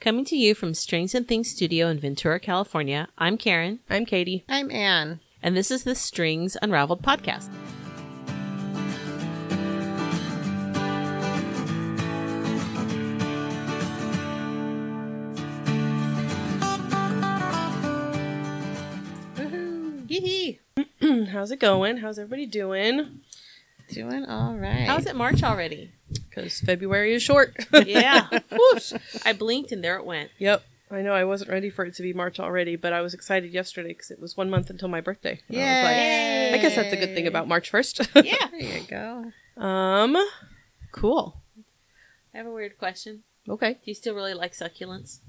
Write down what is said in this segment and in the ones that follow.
Coming to you from Strings and Things Studio in Ventura, California, I'm Karen, I'm Katie. I'm Anne. and this is the Strings Unraveled podcast. Yee How's it going? How's everybody doing? Doing all right. How's it March already? Because February is short. Yeah. Whoosh. I blinked and there it went. yep. I know I wasn't ready for it to be March already, but I was excited yesterday because it was one month until my birthday. And I like. I guess that's a good thing about March 1st. Yeah. There you go. um, cool. I have a weird question. Okay. Do you still really like succulents?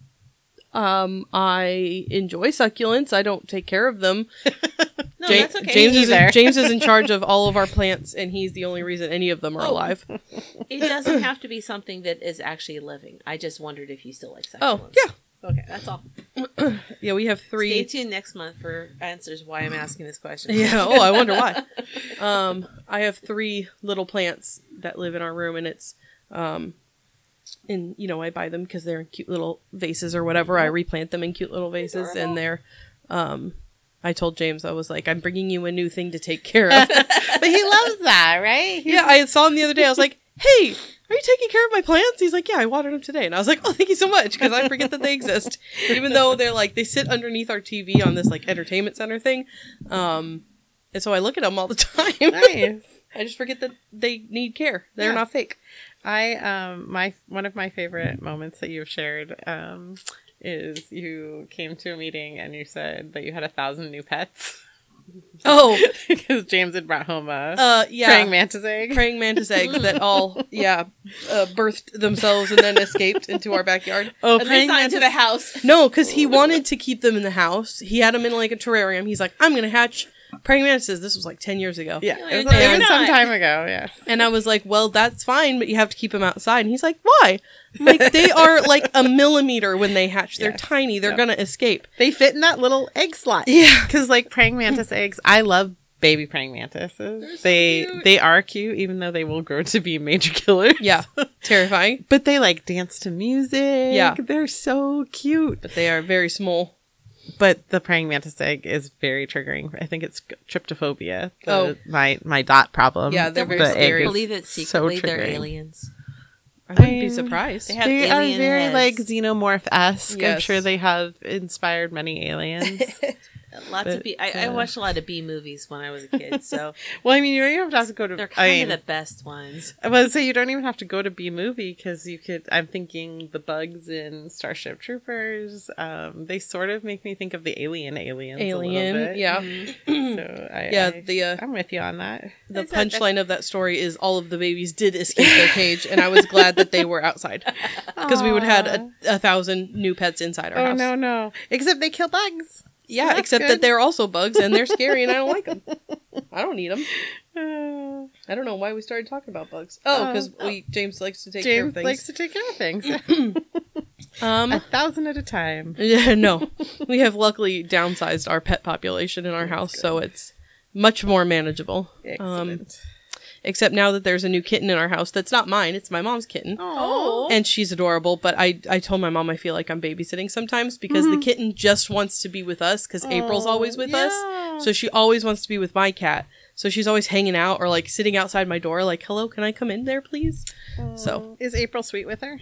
Um, I enjoy succulents. I don't take care of them. No, Ja- that's okay. James is in, James is in charge of all of our plants, and he's the only reason any of them are Oh. alive. It doesn't have to be something that is actually living. I just wondered if you still like succulents. Oh, yeah. Okay, that's all. Yeah, we have three. Stay tuned next month for answers why I'm asking this question. Yeah. Oh, I wonder why. Um, I have three little plants that live in our room, and it's, um, and you know I buy them because they're in cute little vases or whatever. I replant them in cute little vases, Adorable. and they're. Um, I told James I was like, I'm bringing you a new thing to take care of. But he loves that, right? yeah, I saw him the other day. I was like, Hey, are you taking care of my plants? He's like, Yeah, I watered them today, and I was like, Oh, thank you so much because I forget that they exist, even though they're like they sit underneath our TV on this like entertainment center thing. Um, and so I look at them all the time. Nice. I just forget that they need care. They're Yeah. not fake. I um my one of my favorite moments that you've shared um is you came to a meeting and you said that you had a thousand new pets Oh, because James had brought home a uh, yeah. praying mantis egg. Praying mantis eggs that all, yeah, uh, birthed themselves and then escaped into our backyard. oh, At least not into the house. No, because he wanted to keep them in the house. He had them in like a terrarium. He's like, I'm gonna hatch praying mantises. This was like ten years ago. yeah, No, it was, you're it was some time ago. Yeah, And I was like, well, that's fine, but you have to keep them outside. And he's like, why? I'm like, they are like a millimeter when they hatch. They're Yes. tiny. They're Yep. gonna escape. they fit in that little egg slot. Yeah. because like praying mantis eggs, I love baby praying mantises. they cute. they are cute, even though they will grow to be major killers. Yeah. Terrifying. but they like dance to music. Yeah. they're so cute. But they are very small. But the praying mantis egg is very triggering. I think it's tryptophobia. the- Oh. my my dot problem. Yeah, they're very The egg scary. is believe that so secretly they're aliens. I wouldn't be I'm- surprised. They They are very heads. like xenomorph esque. I'm sure they have inspired many aliens. Lots of but, B. I, I uh, watched a lot of B movies when I was a kid, so well, I mean, you don't even have to go to. they're I kind mean, of the best ones. I was say you don't even have to go to B movie because you could. I'm thinking the bugs in Starship Troopers. Um, they sort of make me think of the alien aliens. a little Alien. bit. Yeah. So I, Yeah, I, the uh, I'm with you on that. the punchline of that story is all of the babies did escape their cage, and I was glad that they were outside because we would have had a, a thousand new pets inside our Oh house. no no! Except they kill bugs. Yeah, That's except good. that they're also bugs and they're scary, and I don't like them. I don't need them. Uh, I don't know why we started talking about bugs. Oh, because Oh. we James likes to take care of James things. likes to take care of things. a um, thousand at a time. yeah, no, we have luckily downsized our pet population in our house, so it's much more manageable. Um, Excellent. Except now that there's a new kitten in our house that's not mine; it's my mom's kitten. oh, and she's adorable but i i told my mom i feel like i'm babysitting sometimes because the kitten just wants to be with us because april's always with yeah. us so she always wants to be with my cat. So she's always hanging out or like sitting outside my door like hello can i come in there please? So is April sweet with her?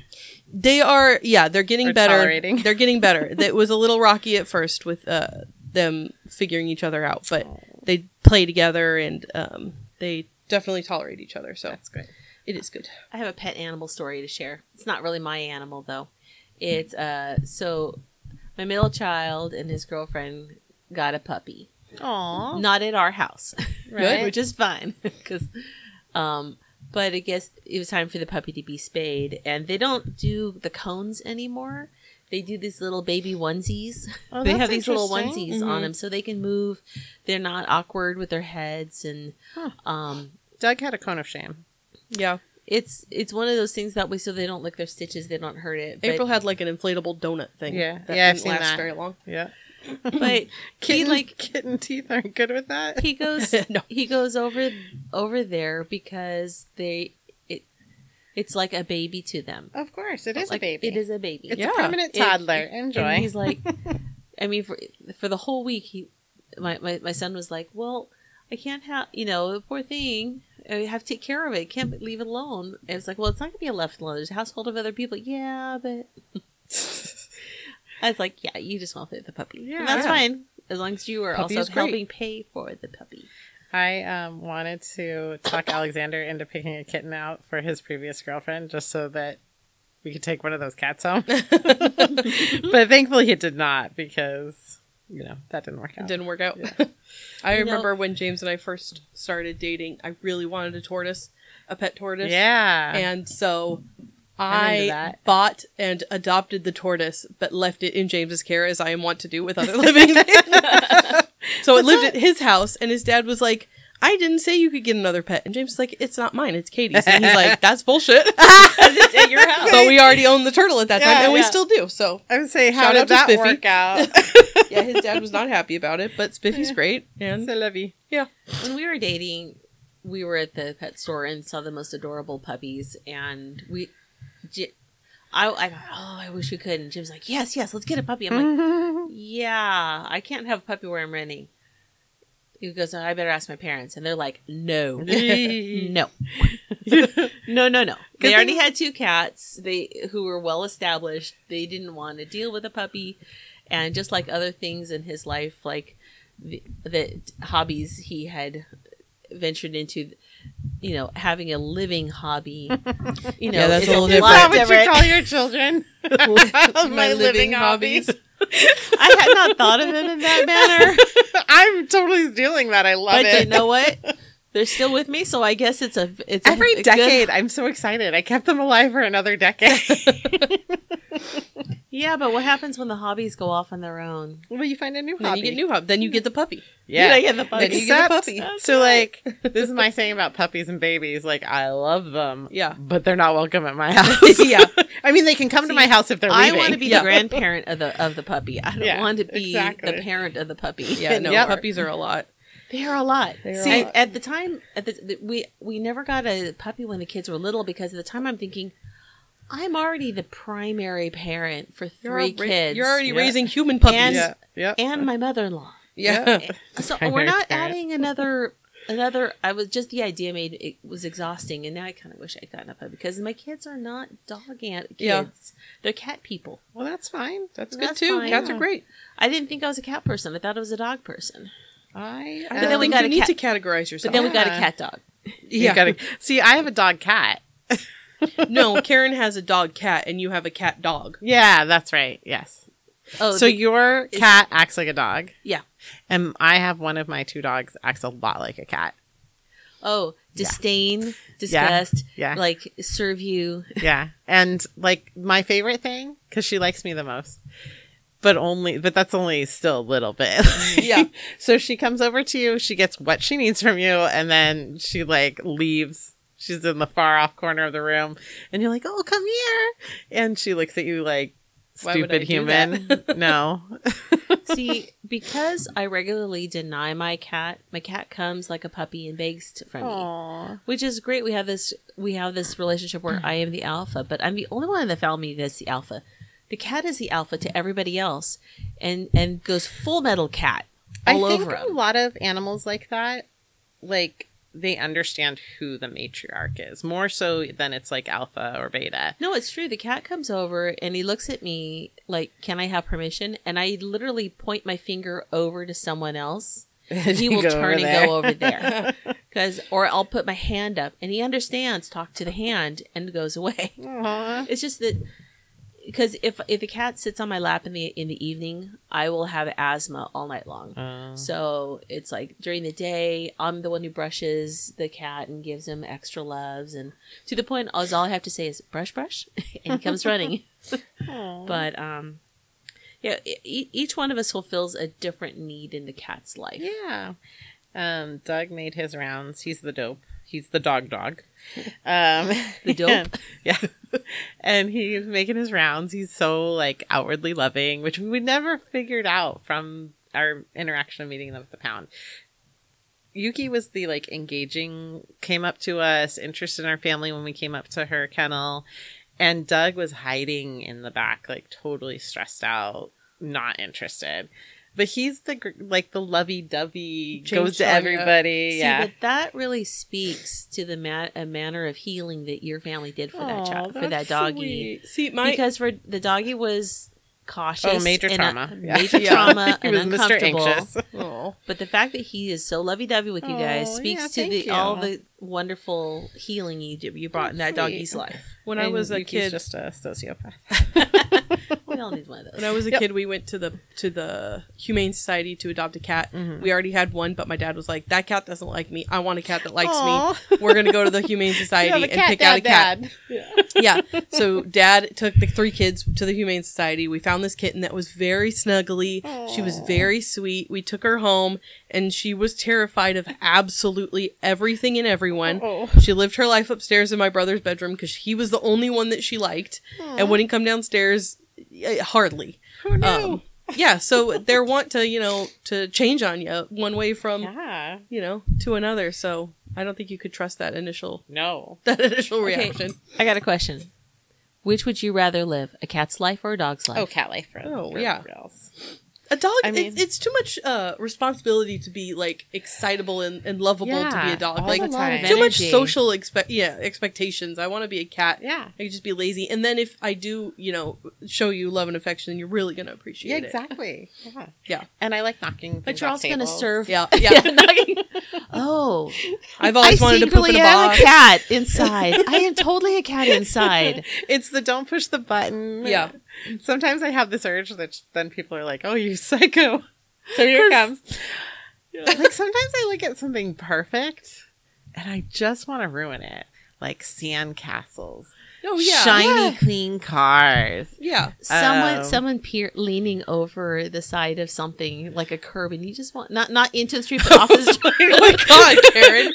they are yeah they're getting Or better. tolerating. they're getting better. It was a little rocky at first with uh them figuring each other out but they play together and um they definitely tolerate each other so That's good. it is good I have a pet animal story to share. It's not really my animal though. It's uh so my middle child and his girlfriend got a puppy. Aw. Not at our house. Right. Which is fine cuz um but I guess it was time for the puppy to be spayed and they don't do the cones anymore. They do these little baby onesies. Oh, they have these little interesting. onesies Mhm. on them so they can move. They're not awkward with their heads and Huh. um Doug had a cone of shame. yeah it's it's one of those things that way so they don't lick their stitches, they don't hurt it. April had like an inflatable donut thing. Yeah. that Yeah, I've didn't seen last that. very long. Yeah. but he Kitten, like kitten teeth aren't good with that. he goes No. he goes over over there because they it It's like a baby to them. Of course, it is like, a baby. It is a baby. It's Yeah. a permanent It- toddler. Enjoy. And he's like, I mean, for for the whole week, he, my, my my son was like, well, I can't have, you know, poor thing. I have to take care of it. Can't leave it alone. It's like, well, it's not gonna be a left alone. There's a household of other people. Yeah, but I was like, yeah, you just want to play with the puppy. Yeah. and that's Yeah. fine as long as you are Puppy also helping pay for the puppy. I um, wanted to talk Alexander into picking a kitten out for his previous girlfriend just so that we could take one of those cats home. but thankfully he did not because, you know, that didn't work It out. didn't work out. I You know- remember when James and I first started dating, I really wanted a tortoise, a pet tortoise. Yeah. And so I'm into I that. bought and adopted the tortoise, but left it in James's care as I am wont to do with other living things. so it lived at his house, and his dad was like, I didn't say you could get another pet. And James is like, It's not mine, it's Katie's. And he's like, That's bullshit. it's at your house. but we already owned the turtle at that time, Yeah, and we yeah. still do. So I would say, how Shout did to that Spiffy. work out? yeah, his dad was not happy about it, but Spiffy's great. And C'est la vie. when we were dating, we were at the pet store and saw the most adorable puppies, and we, J- I, I thought, oh, I wish we could. And Jim's like, yes, yes, let's get a puppy. I'm like, yeah, I can't have a puppy where I'm renting. He goes, oh, I better ask my parents, and they're like, no, no, no, no, no. They already thing- had two cats. They who were well established. They didn't want to deal with a puppy, and just like other things in his life, like the, the hobbies he had ventured into, you know, having a living hobby. You know, Yeah, that's it's a little Is lot that what you different. call your children? My, living hobbies. I had not thought of it in that manner, I'm totally stealing that. I love but it. you know what? They're still with me, so I guess it's a it's Every a good- decade, I'm so excited. I kept them alive for another decade. Yeah, but what happens when the hobbies go off on their own? well, you find a new then hobby. you get new hub. Then you get the puppy. yeah. You get the Then you get a puppy. So, like, this is my saying about puppies and babies. Like, I love them. Yeah. But they're not welcome at my house. yeah. I mean, they can come to my house if they're I want to be Yeah. the grandparent of the of the puppy. I don't Yeah, want to be exactly. the parent of the puppy. Yeah, no, Yep. puppies are a lot. They are a lot. They are a See, lot. at the time, at the, the we we never got a puppy when the kids were little because at the time I'm thinking, I'm already the primary parent for You're, 3 ra- kids. you're already Yeah. raising human puppies. And- Yeah. Yep. and my mother-in-law. yeah. So we're not parent. adding another another. I was just the idea made it was exhausting, and now I kind of wish I'd gotten a puppy because my kids are not dog ant kids. Yeah. They're cat people. Well, that's fine. That's good That's too. fine. Cats are great. I didn't think I was a cat person. I thought I was a dog person. I. I then we think got you a need cat- to categorize yourself. But then we got a cat dog. Yeah. gotta see. I have a dog cat. no, Karen has a dog cat, and you have a cat dog. Yeah, that's right. Yes. Oh, so the- your is- cat acts like a dog. Yeah. And I have one of my two dogs acts a lot like a cat. oh, disdain, disgust, Yeah. like serve you. Yeah. And like my favorite thing, because she likes me the most. But only, but that's only still a little bit. Yeah. so she comes over to you, she gets what she needs from you, and then she like leaves. She's in the far off corner of the room, and you're like, "Oh, come here!" And she looks at you like, "Stupid human." no, See, because I regularly deny my cat, my cat comes like a puppy and begs to, from me. Which is great. We have this we have this relationship where I am the alpha, but I'm the only one in the family that's the alpha. The cat is the alpha to everybody else, and and goes full metal cat all I think over a lot of animals like that, like they understand who the matriarch is more so than it's like alpha or beta. No, it's true. The cat comes over and he looks at me like, "Can I have permission?" And I literally point my finger over to someone else. And he will turn and go over there, because or I'll put my hand up and he understands. Talk to the hand and goes away. Aw. It's just that because if if a cat sits on my lap in the in the evening, I will have asthma all night long. Oh. So it's like during the day, I'm the one who brushes the cat and gives him extra loves, and to the point, all all I have to say is brush, brush, and he comes running. But um, yeah, e- each one of us fulfills a different need in the cat's life. Yeah. Um, Doug made his rounds. He's the dope. He's the dog dog. Um, The dope? yeah. and he's making his rounds. He's so like outwardly loving, which we never figured out from our interaction of meeting them at the pound. Yuki was the like engaging, came up to us, interested in our family when we came up to her kennel, and Doug was hiding in the back, like totally stressed out, not interested. But he's the like the lovey-dovey, goes to everybody. See, yeah, but that really speaks to the ma- a manner of healing that your family did for that child, for that doggy. sweet. See, my because for the doggy was cautious, Oh, major and, trauma. uh, Yeah. major Yeah. trauma, he and uncomfortable. But the fact that he is so lovey-dovey with you guys Oh, speaks yeah, to the all the wonderful healing you you brought in that Sweet. doggy's life. When I was a Yuki's kid, just a sociopath. We all need one of those. when. I was a Yep. kid, we went to the to the Humane Society to adopt a cat. Mhm. We already had one, but my dad was like, "That cat doesn't like me. I want a cat that likes Aw. me. We're gonna go to the Humane Society and pick out a cat." yeah. So dad took the three kids to the Humane Society. We found this kitten that was very snuggly. She was very sweet. We took her home and she was terrified of absolutely everything and everyone. Oh. She lived her life upstairs in my brother's bedroom because he was the only one that she liked and wouldn't come downstairs eh, hardly. Who knew? Um, yeah, so they're want to, you know, to change on you one way from, yeah. you know, to another. So I don't think you could trust that initial No. that initial Okay. reaction. I got a question. Which would you rather live, a cat's life or a dog's life? Oh, cat life. For, Oh, for yeah. reals. A dog, I mean- it's, it's too much uh, responsibility to be like excitable and, and lovable to be a dog. all Like the time. too much social expe- yeah expectations. I want to be a cat. Yeah. I could just be lazy, and then if I do, you know, show you love and affection, you're really gonna appreciate Yeah, it. exactly. Yeah. Yeah. And I like knocking. But you're off also going to serve. Yeah, yeah. Knocking. oh, I've always I wanted to poop in secretly a am a cat inside. I am totally a cat inside. It's the don't push the button. Yeah. Sometimes I have this urge that then people are like, "Oh, you psycho." So here it comes. Like sometimes I look at something perfect and I just want to ruin it, like sand castles, Oh yeah, shiny yeah. clean cars. yeah. Someone, Um, someone peer, leaning over the side of something like a curb, and you just want not not into the street, but off the street. Oh my god, Karen!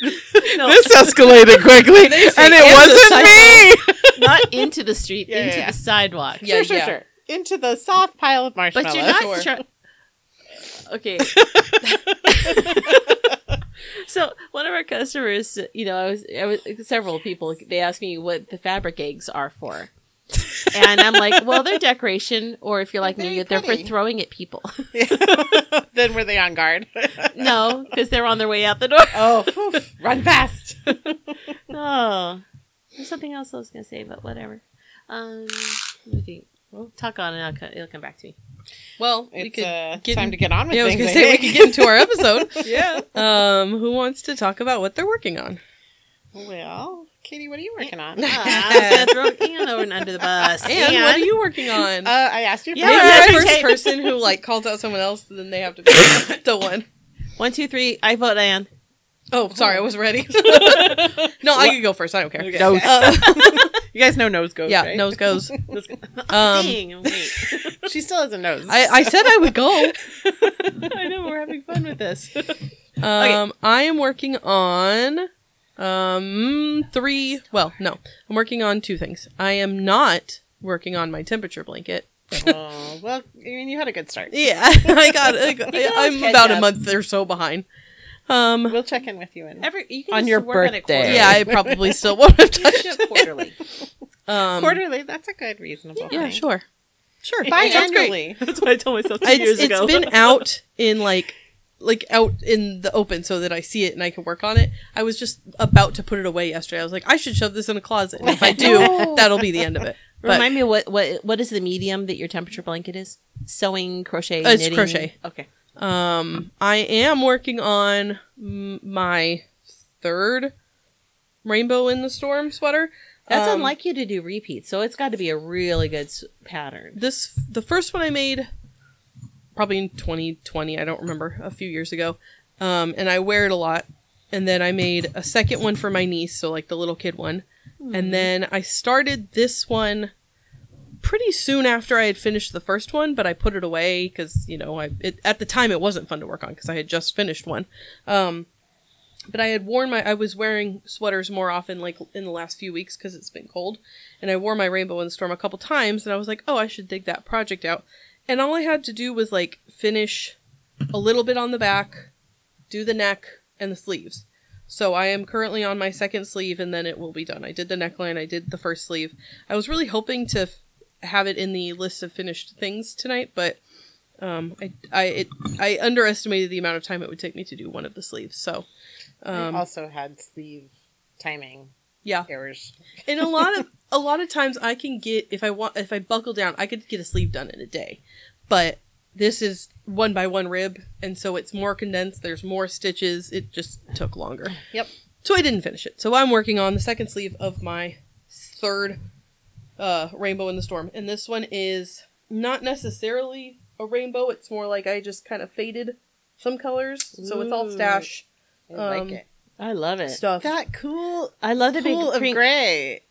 no, This escalated quickly, and and it wasn't me. Not into the street, Yeah, into yeah. the sidewalk. Yeah, sure, sure, yeah. sure. Into the soft pile of marshmallows. But you're not Sure. try- Okay. so one of our customers, you know, I was, I was several people. They asked me what the fabric eggs are for, and I'm like, well, they're decoration, or if you're like me, Very they're for throwing at people. then were they on guard? no, because they're on their way out the door. oh, oof, run fast. Oh, there's something else I was gonna say, but whatever. Um, let me think. Well, talk on, and I'll co- it'll come back to me. Well, we It's could uh, time in- to get on with yeah, I was gonna say we could get into our episode. yeah. Um, who wants to talk about what they're working on? Well, Katie, what are you working on? I was gonna throw Ian over and under the bus. And what are you working on? Uh, I asked you. Yeah, right. the first person who like calls out someone else, then they have to be the one. One, two, three. I vote Anne. Oh, sorry, I wasn't ready. no, I can go first. I don't care. Okay. Uh, You guys know nose goes. yeah, right? nose goes. Um, Dang, wait. She still has a nose. I, I said I would go. I know we're having fun with this. Um, I am working on um three. Well, no, I'm working on two things. I am not working on my temperature blanket. oh, well, I mean, you had a good start. Yeah, I got. I got can always I'm catch about a month or so behind. Um, We'll check in with you in Every you can On your work on it birthday. quarterly. yeah, I probably still won't have touched. it quarterly. Um, quarterly. That's a good, reasonable. Yeah, thing. sure, sure. Sounds great. Biannually. That's what I told myself two It's, years it's ago. It's been out in like like out in the open so that I see it and I can work on it. I was just about to put it away yesterday. I was like, I should shove this in a closet. And if I do, No. that'll be the end of it. But Remind me what what what is the medium that your temperature blanket is? Sewing, crochet, Uh, it's knitting? crochet. Okay. Um, I am working on m- my third rainbow in the storm sweater. That's Um, unlike you to do repeats, so it's got to be a really good s- pattern. this the first one I made probably in 2020 I don't remember a few years ago um, and I wear it a lot and then I made a second one for my niece so like the little kid one and then I started this one pretty soon after I had finished the first one but I put it away because you know I it, at the time it wasn't fun to work on because I had just finished one um, but I had worn my I was wearing sweaters more often like in the last few weeks because it's been cold and I wore my rainbow in the storm a couple times and I was like oh I should dig that project out and all I had to do was like finish a little bit on the back do the neck and the sleeves. So I am currently on my second sleeve, and then it will be done. I did the neckline, I did the first sleeve. I was really hoping to have it in the list of finished things tonight, but um, I I it, I underestimated the amount of time it would take me to do one of the sleeves. So um, I also had sleeve timing yeah, errors. and a lot of a lot of times I can get if I want if I buckle down, I could get a sleeve done in a day, but this is one by one rib, and so it's more condensed. There's more stitches. It just took longer. Yep. So I didn't finish it. So I'm working on the second sleeve of my third uh, Rainbow in the Storm, and this one is not necessarily a rainbow. It's more like I just kind of faded some colors, so it's all Ooh. stash I Um, like it. I love it. stuff. That cool I love the big pool of prink- gray.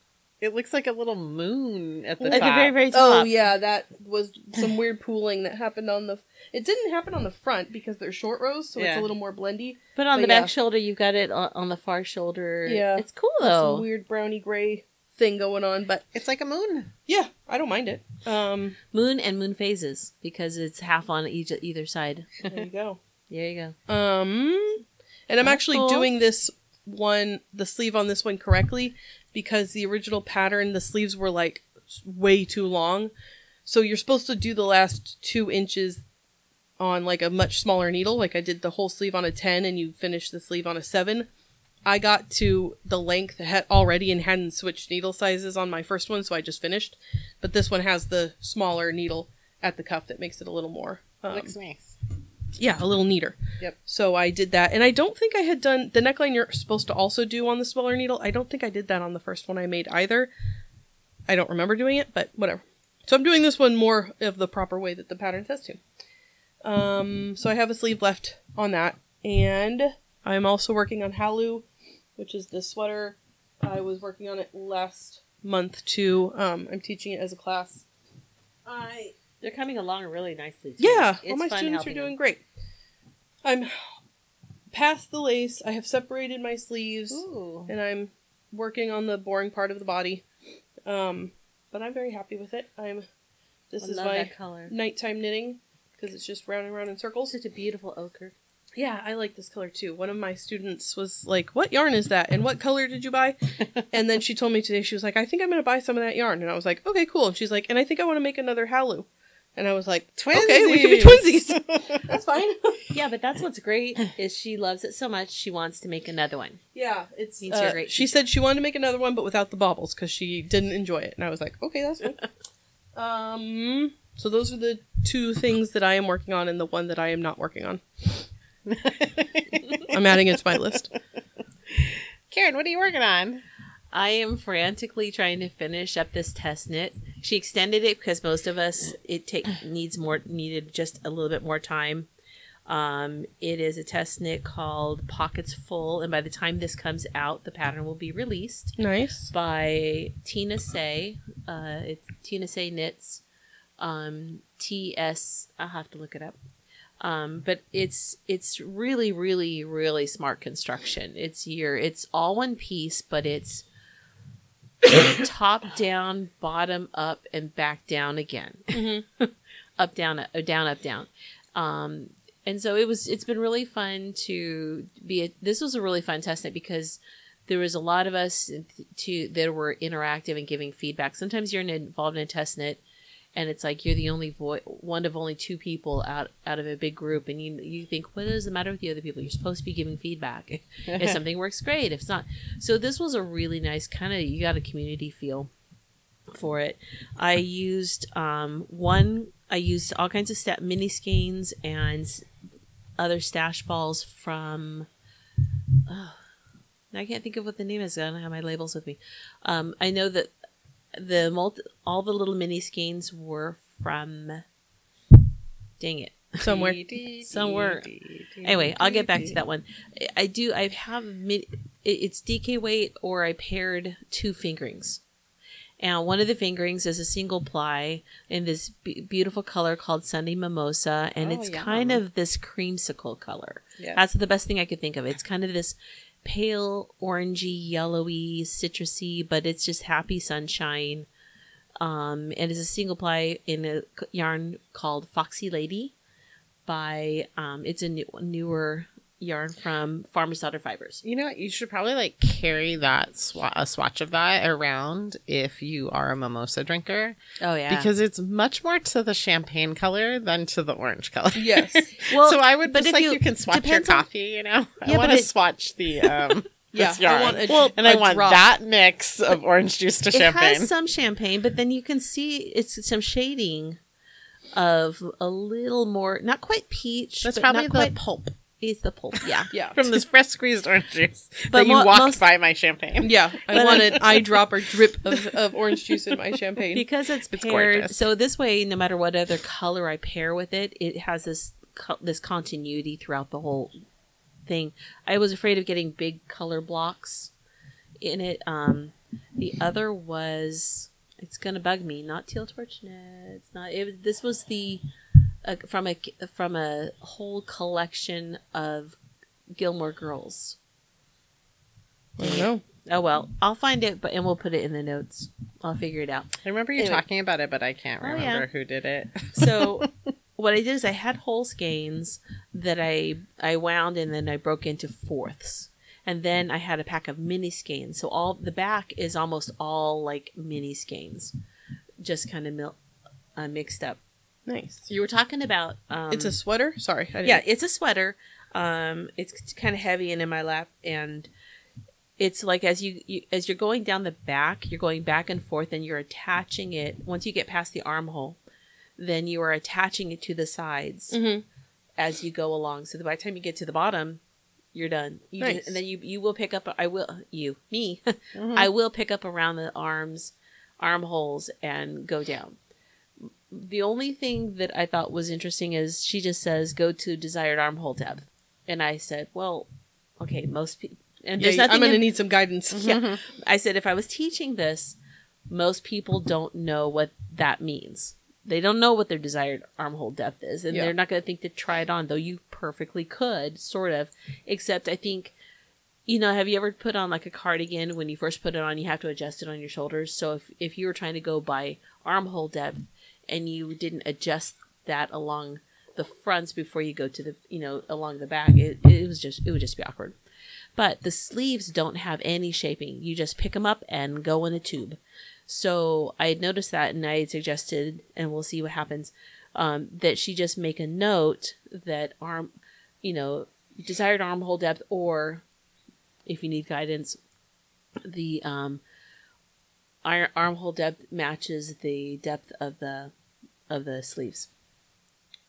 It looks like a little moon at the at top. the very very top. Oh yeah, that was some weird pooling that happened on the. It didn't happen on the front because they're short rows, so it's a little more blendy. But on But the back shoulder, you've got it on, on the far shoulder. Yeah. it's cool There's though. Some weird browny gray thing going on, but It's like a moon. yeah, I don't mind it. Um, Moon and moon phases because it's half on each either side. there you go. There you go. Um, and I'm That's actually cool. doing this one, the sleeve on this one correctly because the original pattern, the sleeves were like way too long. So you're supposed to do the last two inches on like a much smaller needle. Like I did the whole sleeve on a 10 and you finish the sleeve on a 7. I got to the length already and hadn't switched needle sizes on my first one, so I just finished. But this one has the smaller needle at the cuff that makes it a little more um, looks nice. yeah, a little neater. Yep. So I did that, and I don't think I had done the neckline you're supposed to also do on the smaller needle. I don't think I did that on the first one I made either. I don't remember doing it, but whatever. So I'm doing this one more of the proper way that the pattern says to. Um, so I have a sleeve left on that, and I'm also working on Halu, which is the sweater. I was working on it last month too. Um, I'm teaching it as a class. I They're coming along really nicely. Too. yeah, It's all my students are doing them. great. I'm past the lace. I have separated my sleeves, Ooh. and I'm working on the boring part of the body. Um, but I'm very happy with it. I'm. This I is my color. nighttime knitting because it's just round and round in circles. Such a beautiful ochre. Yeah, I like this color too. One of my students was like, "What yarn is that? And what color did you buy?" and then she told me today she was like, "I think I'm going to buy some of that yarn." And I was like, "Okay, cool." And she's like, "And I think I want to make another halu." And I was like, Twinsies. "Okay, we can be twinsies. That's fine." Yeah, but that's what's great is she loves it so much she wants to make another one. yeah, it's. Means uh, great she said she wanted to make another one, but without the baubles because she didn't enjoy it. And I was like, "Okay, that's fine." um. So those are the two things that I am working on, and the one that I am not working on. I'm adding it to my list. Karen, what are you working on? I am frantically trying to finish up this test knit. She extended it because most of us it take needs more needed just a little bit more time. Um, it is a test knit called Pockets Full, and by the time this comes out, the pattern will be released Nice. by Tina Say. Uh, it's Tina Say Knits. Um, T S. I'll have to look it up. Um, but it's it's really really really smart construction. It's your it's all one piece, but it's top down, bottom up, and back down again. Mm-hmm. up down up down up down. Um, and so it was. It's been really fun to be. A, this was a really fun test knit because there was a lot of us to that were interactive and giving feedback. Sometimes you're involved in a test knit, and it's like you're the only vo- one of only two people out out of a big group, and you you think, what is the matter with the other people? You're supposed to be giving feedback. if something works, great. If it's not, so this was a really nice kind of you got a community feel for it. I used um, one. I used all kinds of sta- mini skeins and other stash balls from. Oh, I can't think of what the name is. I don't have my labels with me. Um, I know that the multi- all the little mini skeins were from. Dang it! Somewhere. Somewhere. Anyway, I'll get back to that one. I- do. I have mid, it's DK weight, or I paired two fingerings. And one of the fingerings is a single ply in this be- beautiful color called Sunday Mimosa, and Oh, it's yum. kind of this creamsicle color. Yeah. That's the best thing I could think of. It's kind of this pale orangey, yellowy, citrusy, but it's just happy sunshine. Um, and it's a single ply in a yarn called Foxy Lady by um, it's a new, newer yarn from Farmer's Daughter Fibers. You know? You should probably like carry that swa- a swatch of that around if you are a mimosa drinker Oh yeah, because it's much more to the champagne color than to the orange color. Yes. well, so I would but just if like you- you, can swatch your depends on- coffee. You know, Yeah, I want to it- swatch the um. Yeah, this I yarn. want a- Well, and I want drop. that mix of orange juice to it champagne. has some champagne, but then you can see it's some shading of a little more, not quite peach. That's but probably not the quite, pulp It's the pulp, yeah. Yeah. from this fresh squeezed orange juice But that you walked most- by my champagne. Yeah, I But want an eyedropper drip of, of orange juice in my champagne. because it's, It's paired. gorgeous. So this way, no matter what other color I pair with it, it has this co- this continuity throughout the whole thing. I was afraid of getting big color blocks in it. Um, the other was it's gonna bug me. Not teal torchnet. It's not. It was. This was the uh, from a from a whole collection of Gilmore Girls. I don't know. Oh well, I'll find it, but and we'll put it in the notes. I'll figure it out. I remember you Anyway. talking about it, but I can't Oh, yeah. remember who did it. So what I did is I had whole skeins that I I wound and then I broke into fourths. And then I had a pack of mini skeins. So all the back is almost all like mini skeins. Just kind of mil- uh, mixed up. Nice. You were talking about um, it's a sweater. Sorry. I didn't- yeah, it's a sweater. Um, it's kind of heavy and in my lap, and it's like as you, you as you're going down the back, you're going back and forth, and you're attaching it. Once you get past the armhole, then you are attaching it to the sides Mhm. as you go along. So that by the time you get to the bottom, you're done. You Nice. just- and then you you will pick up. I will you me. Mhm. I will pick up around the arms, armholes, and go down. The only thing that I thought was interesting is she just says go to desired armhole depth, and I said, well, okay, most people. And Yeah, there's nothing. I'm gonna need some guidance. yeah, I said if I was teaching this, most people don't know what that means. They don't know what their desired armhole depth is, and Yeah. they're not going to think to try it on. Though you perfectly could, sort of. Except I think, you know, have you ever put on like a cardigan? When you first put it on, you have to adjust it on your shoulders. So if if you were trying to go by armhole depth and you didn't adjust that along the fronts before you go to the you know along the back, it, it was just it would just be awkward. But the sleeves don't have any shaping. You just pick them up and go in a tube. So I had noticed that and I had suggested, and we'll see what happens, um, that she just make a note that arm, you know, desired armhole depth, or if you need guidance, the um, ar- armhole depth matches the depth of the of the sleeves.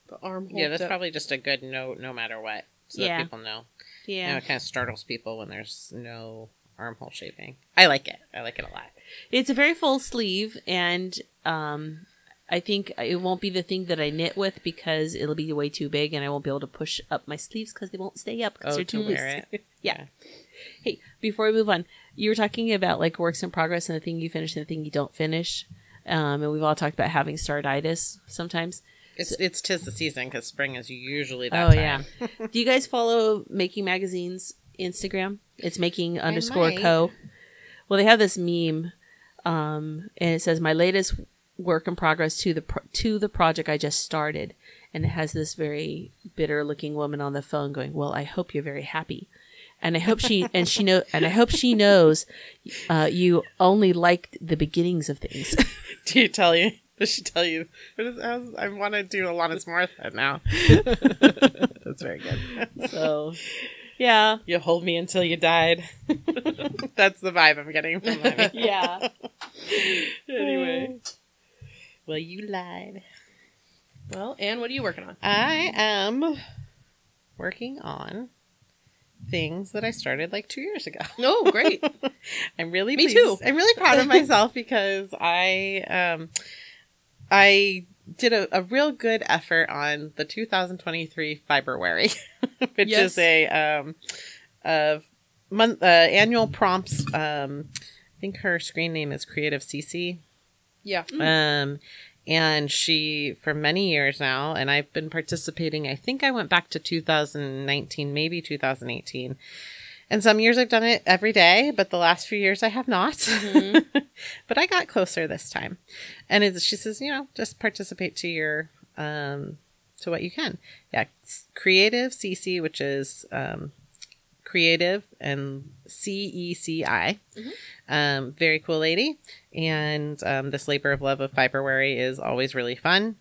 The armhole. yeah, that's depth. probably just a good note, no matter what, so Yeah. that people know. You know, Yeah, it kind of startles people when there's no armhole shaping. I like it. I like it a lot. it's a very full sleeve, and um, I think it won't be the thing that I knit with because it'll be way too big, and I won't be able to push up my sleeves because they won't stay up because Oh, they're to too loose. wear it. Yeah. Hey, before we move on, you were talking about like works in progress and the thing you finish and the thing you don't finish. Um, and we've all talked about having startitis sometimes. It's it's tis the season because spring is usually Oh that yeah. time. Do you guys follow Making Magazine's Instagram? It's making underscore co. Well, they have this meme, um, and it says my latest work in progress to the pro- to the project I just started, and it has this very bitter looking woman on the phone going, "Well, I hope you're very happy." And I hope she and she know and I hope she knows uh, you only liked the beginnings of things. Do you tell you? Does she tell you? What is, I want to do a lot Alanis Morissette now. That's very good. so, yeah, You hold me until you died. That's the vibe I'm getting from that. yeah. anyway. Well, you lied. Well, Anne, what are you working on? I am working on things that I started like two years ago. Oh, great. I'm really Me pleased. too. I'm really proud of myself because I um I did a, a real good effort on the 2023 Fibruary, which Yes. is a um of month uh, annual prompts. Um, I think her screen name is Creative Ceci. yeah. Um, and she, for many years now, and I've been participating, I think I went back to 2019, maybe 2018. And some years I've done it every day, but the last few years I have not. but I got closer this time. And she says, you know, just participate to your, um, to what you can. Yeah, creative Ceci, which is um, creative and C E C I. Um, very cool lady, and um, this labor of love of fibruary is always really fun.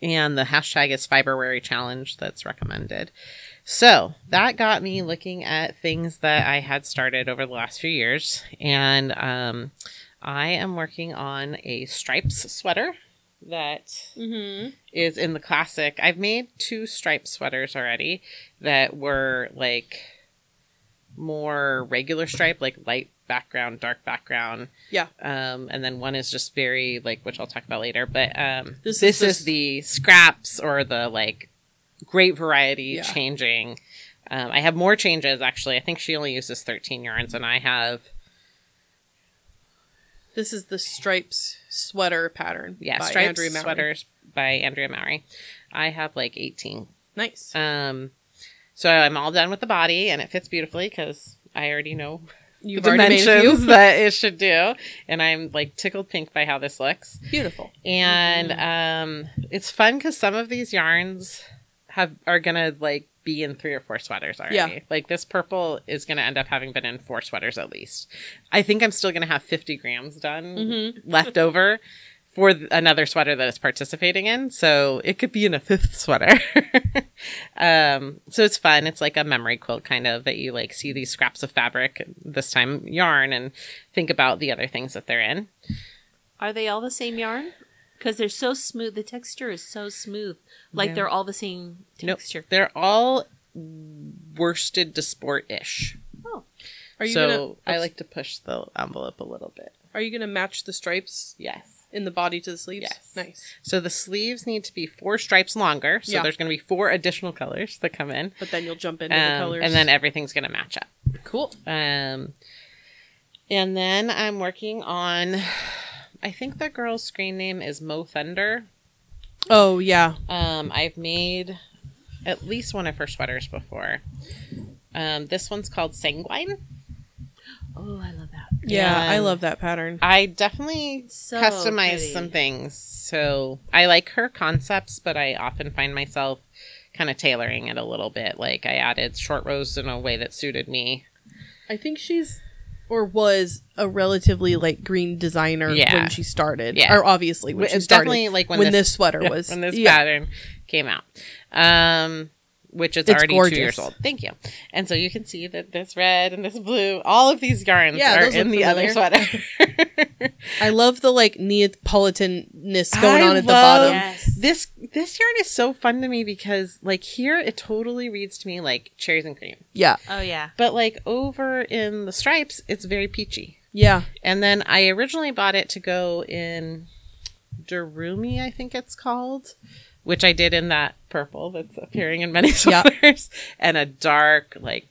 And the hashtag is fibruary challenge that's recommended. So that got me looking at things that I had started over the last few years, and um, I am working on a stripes sweater that Mm-hmm. is in the classic. I've made two striped sweaters already that were like more regular stripe, like light background, dark background. Yeah. Um, and then one is just very like, which I'll talk about later. But um, This this, is is, the scraps or the like great variety Yeah. changing. Um, I have more changes actually. I think she only uses 13 yarns, and I have This is the stripes sweater pattern. yeah by striped Andrea Mowry. sweaters by Andrea Mowry. I have like 18 Nice. Um, so I'm all done with the body, and it fits beautifully because I already know You've the already made a dimensions that it should do, and I'm like tickled pink by how this looks. Beautiful. And Mm-hmm. um, it's fun because some of these yarns have are gonna like be in three or four sweaters already. Yeah. Like this purple is gonna end up having been in four sweaters at least. I think I'm still gonna have 50 grams done Mhm. left over for th- another sweater that it's participating in. So it could be in a fifth sweater. um, so it's fun. It's like a memory quilt kind of that you like see these scraps of fabric, this time yarn, and think about the other things that they're in. Are they all the same yarn? Because they're so smooth. The texture is so smooth. Like Yeah. they're all the same Nope. texture. They're all worsted to sport ish. Oh, Are you So gonna I like to push the envelope a little bit. Are you gonna match the stripes Yes. In the body to the sleeves? Yes. Nice. So the sleeves need to be four stripes longer. So Yeah. there's going to be four additional colors that come in. But then you'll jump into the Um, colors. and then everything's going to match up. cool. Um, and then I'm working on. I think the girl's screen name is Mo Thunder. Oh yeah. Um, I've made at least one of her sweaters before. Um, this one's called Sanguine. Oh, I love that. Yeah, I love that pattern. I definitely So customize pretty. some things. So I like her concepts, but I often find myself kind of tailoring it a little bit. Like I added short rows in a way that suited me. I think she's or was a relatively like green designer Yeah. when she started. Yeah. Or obviously when Wh- she started. definitely like when, when, this, this, sweater was when this yeah. pattern came out. Um which is It's already gorgeous. two years old. Thank you. And so you can see that this red and this blue, all of these yarns Yeah, are in look the other sweater. I love the like Neapolitanness going I on at the bottom. Yes. this this yarn is so fun to me because like here it totally reads to me like cherries and cream. Yeah. Oh yeah. But like over in the stripes, it's very peachy. Yeah. And then I originally bought it to go in Durumi, I think it's called, which I did in that purple that's appearing in many sweaters, and a dark, like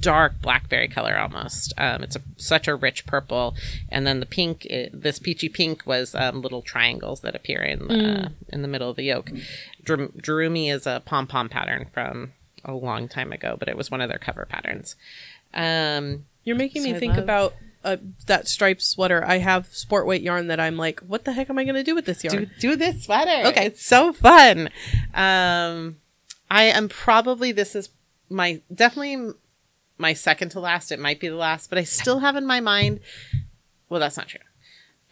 dark blackberry color almost. Um, it's a, such a rich purple, and then the pink, i this peachy pink was um, little triangles that appear in the, in the middle of the yoke. Dur- Durumi is a pom pom pattern from a long time ago, but it was one of their cover patterns. Um, You're making me So think love- about uh, that striped sweater. I have sport weight yarn that I'm like, what the heck am I going to do with this do, yarn? do this sweater. Okay. It's so fun. Um, I am probably, this is my, definitely my second to last. It might be the last, but I still have in my mind, well, that's not true.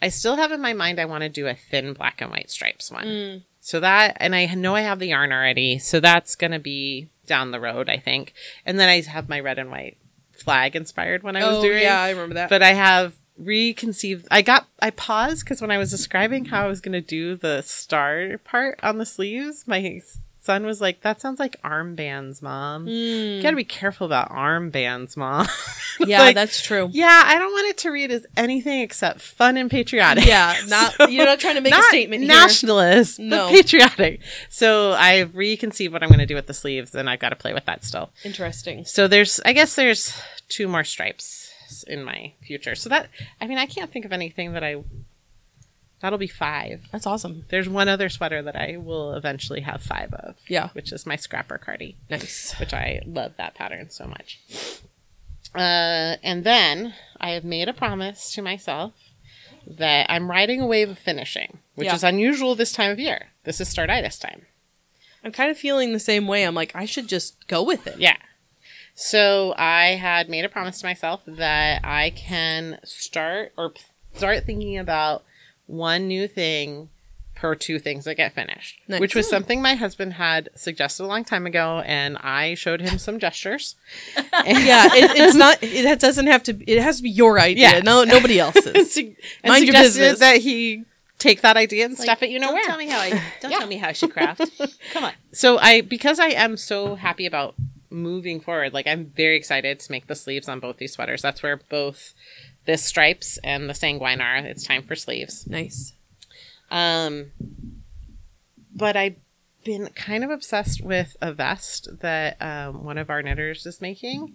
I still have in my mind, I want to do a thin black and white stripes one. Mm. So that, and I know I have the yarn already. So that's going to be down the road, I think. And then I have my red and white flag inspired when I was doing oh doing yeah, I remember that. but I have reconceived. I got I paused because when I was describing how I was going to do the star part on the sleeves, my son was like, "That sounds like armbands, mom. You Mm. got to be careful about armbands, mom." yeah, like- that's true. yeah, I don't want it to read as anything except fun and patriotic. Yeah, not So- you're not trying to make a statement here. nationalist, No. patriotic. So I've reconceived what I'm going to do with the sleeves, and I've got to play with that still. Interesting. So there's, I guess there's two more stripes in my future. So that, I mean, I can't think of anything that I, that'll be five. That's awesome. There's one other sweater that I will eventually have five of. Yeah. Which is my scrapper cardi, Nice. which I love that pattern so much. Uh, and then I have made a promise to myself that I'm riding a wave of finishing, which Yeah. is unusual this time of year. This is startitis time. I'm kind of feeling the same way. I'm like, I should just go with it. Yeah. So I had made a promise to myself that I can start or start thinking about one new thing per two things that get finished, Nice. which was hmm. something my husband had suggested a long time ago, and I showed him some gestures. Yeah, it, it's not. It doesn't have to. It has to be your idea. Yeah. No, nobody else's. and Mind your business. that he take that idea and Like, stuff it, you know don't where. tell me how I don't Yeah. tell me how I should craft. Come on. So I because I am so happy about moving forward, like I'm very excited to make the sleeves on both these sweaters. That's where both this stripes and the sanguine are. It's time for sleeves. nice. Um but I've been kind of obsessed with a vest that um, one of our knitters is making.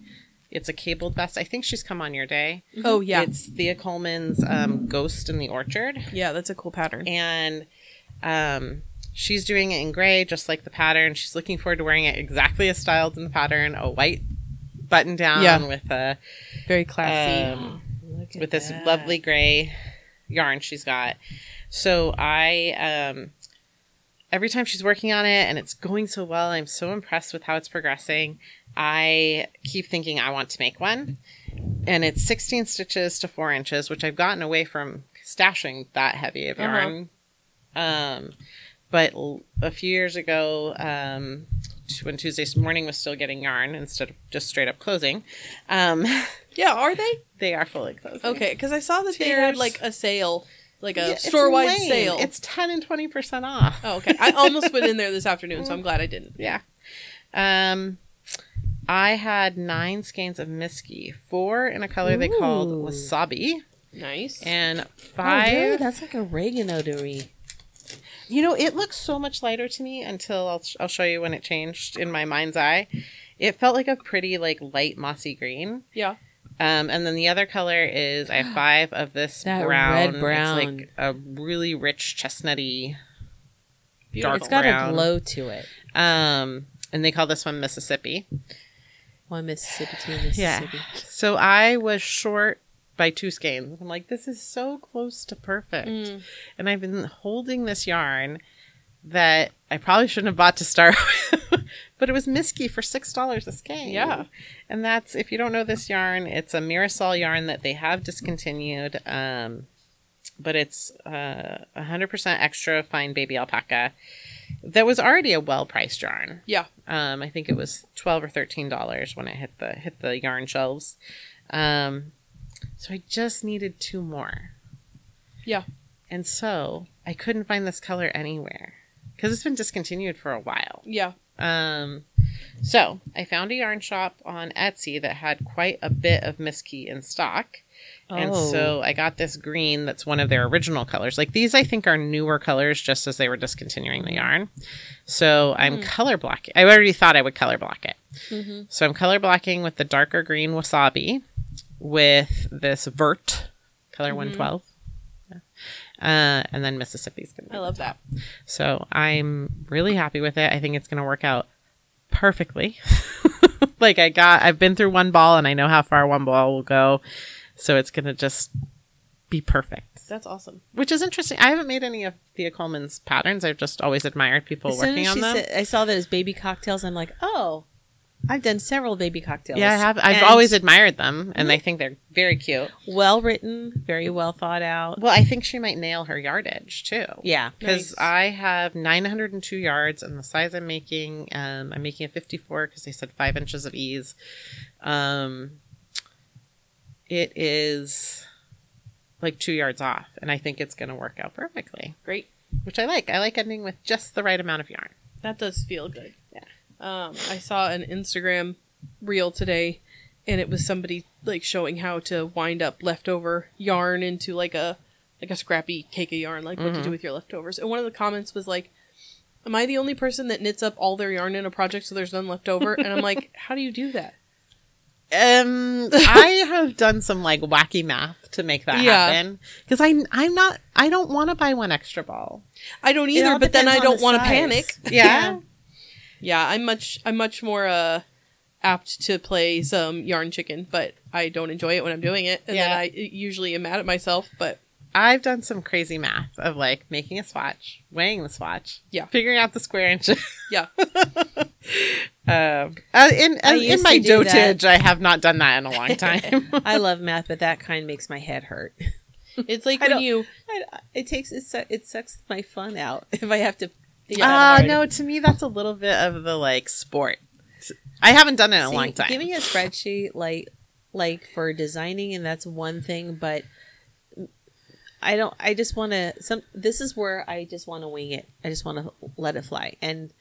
It's a cabled vest. I think she's come on your day. Oh yeah, It's Thea Coleman's um, Ghost in the Orchard. yeah. That's a cool pattern. and um, she's doing it in gray, just like the pattern. She's looking forward to wearing it exactly as styled in the pattern, a white button down Yeah. with a Very classy. um, with this that. lovely gray yarn she's got. So I um, every time she's working on it and it's going so well, I'm so impressed with how it's progressing. I keep thinking I want to make one. And it's 16 stitches to 4 inches, which I've gotten away from stashing that heavy of Uh-huh. yarn. Um, but l- a few years ago, um, when Tuesday's morning was still getting yarn instead of just straight up closing, um, yeah, are they they are fully closed. okay? Because I saw that they had like a sale, like a it's store wide lame. sale. It's 10 and 20% off. oh, okay. I almost went in there this afternoon, so I'm glad I didn't. Yeah. Um, I had nine skeins of Miski, four in a color they called Ooh. Wasabi, Nice. and Oh, five. really? That's like oregano to me. You know, it looks so much lighter to me until I'll, I'll show you when it changed in my mind's eye. It felt like a pretty, like, light mossy green. yeah. Um, and then the other color is I have five of this That brown. red It's like a really rich chestnutty Beautiful. It's got brown. a glow to it. Um, and they call this one Mississippi. One Mississippi, two Mississippi. So I was short by two skeins. I'm like, this is so close to perfect. Mm. And I've been holding this yarn that I probably shouldn't have bought to start with, but it was Miski for six dollars a skein. Yeah. and that's if you don't know this yarn, it's a Mirasol yarn that they have discontinued. Um, but it's uh, 100% extra fine baby alpaca. That was already a well priced yarn. Yeah. Um, I think it was twelve or thirteen dollars when it hit the hit the yarn shelves. Um, so I just needed two more. Yeah. And so I couldn't find this color anywhere because it's been discontinued for a while. Yeah. Um, so I found a yarn shop on Etsy that had quite a bit of Miski in stock. And Oh. so I got this green that's one of their original colors. Like these, I think, are newer colors just as they were discontinuing the yarn. So I'm color blocking. I already thought I would color block it. Mm-hmm. So I'm color blocking with the darker green wasabi with this vert color Mm-hmm. 112. Yeah. Uh, and then Mississippi's gonna be I love that. so I'm really happy with it. I think it's to work out perfectly. like I got, I've been through one ball and I know how far one ball will go. So it's to just be perfect, That's awesome. which is interesting. I haven't made any of Thea Coleman's patterns. I've just always admired people As working as on them. said, I saw those baby cocktails. I'm like, oh, I've done several baby cocktails. yeah, I have. I've And always admired them and I think they're very cute. well written, very well thought out. Well, I think she might nail her yardage too. Yeah, because Nice. I have 902 yards, and the size I'm making, um, I'm making a 54 because they said five inches of ease. Um, it is like two yards off, and I think it's going to work out perfectly, Great. which I like. I like ending with just the right amount of yarn. That does feel good. Um, I saw an Instagram reel today, and it was somebody like showing how to wind up leftover yarn into like a like a scrappy cake of yarn, like what to Mhm. do with your leftovers. And one of the comments was like, "Am I the only person that knits up all their yarn in a project so there's none left over?" And I'm like, "How do you do that?" Um, I have done some like wacky math to make that Yeah. happen because I I'm not I don't want to buy one extra ball. I don't either, but then I don't want to panic. Yeah. Yeah, I'm much I'm much more uh apt to play some yarn chicken, but I don't enjoy it when I'm doing it, and Yeah. then I usually am mad at myself. But I've done some crazy math of like making a swatch, weighing the swatch, Yeah. figuring out the square inches. Yeah. Um, uh, in in my to do that. dotage, I have not done that in a long time. I love math, but that kind makes my head hurt. It's like I when you I, it takes it, su- it sucks my fun out if I have to. Yeah, Ah, no, to me that's a little bit of the like sport. I haven't done it in a long time. Giving a spreadsheet like like for designing and that's one thing, but I don't I just want to some this is where I just want to wing it. I just want to let it fly. And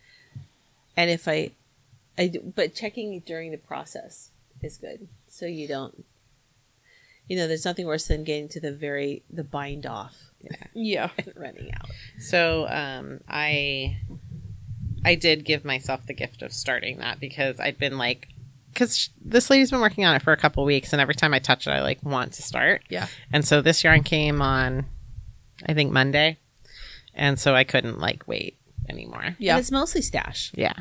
and if I I do, but checking during the process is good. So you don't you know, there's nothing worse than getting to the very the bind off yeah. and running out. So um, I I did give myself the gift of starting that because I'd been like, because this lady's been working on it for a couple weeks, and every time I touch it, I like want to start. Yeah. And so this yarn came on, I think Monday, and so I couldn't like wait anymore. Yeah. And it's mostly stash. Yeah,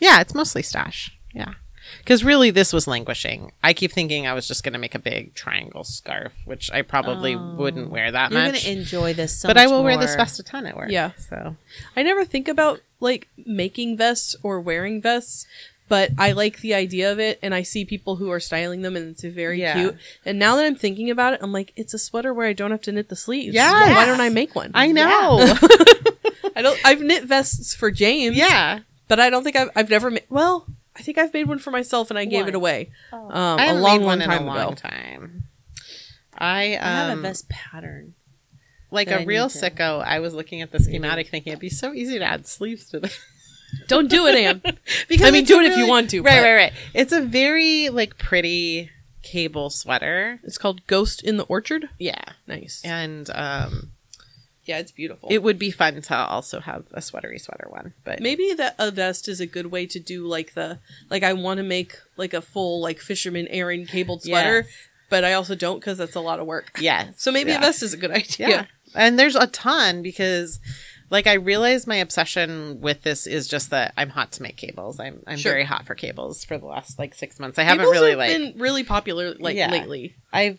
yeah, it's mostly stash. Yeah. Because really, this was languishing. I keep thinking I was just going to make a big triangle scarf, which I probably Oh. wouldn't wear that You're much. going to enjoy this so but I will wear this more. vest a ton at work. Yeah. So I never think about like making vests or wearing vests, but I like the idea of it and I see people who are styling them and it's very Yeah. cute. And now that I'm thinking about it, I'm like, it's a sweater where I don't have to knit the sleeves. Yes. Why don't I make one? I know. I don't I've knit vests for James. yeah. But I don't think I've I've never made well, I think I've made one for myself and I gave One. it away. Oh. Um I a haven't long, made long one in time a ago. long time. I um I have a vest pattern. like that a I real need to- sicko. I was looking at the schematic, thinking it'd be so easy to add sleeves to this. Don't do it, Anne. because I mean, it's do a it if you want to, Right, but- right, right. It's a very like pretty cable sweater. it's called Ghost in the Orchard. Yeah, Nice. and um, Yeah, it's beautiful. it would be fun to also have a sweatery sweater one. But Maybe that a vest is a good way to do like the like I want to make like a full like fisherman Aran cabled sweater, but I also don't because that's a lot of work. yeah, So maybe yeah. a vest is a good idea. Yeah. And there's a ton because like I realize my obsession with this is just that I'm hot to make cables. I'm I'm Sure. very hot for cables for the last like 6 months. I haven't Cables really have like been really popular like Yeah. lately. I've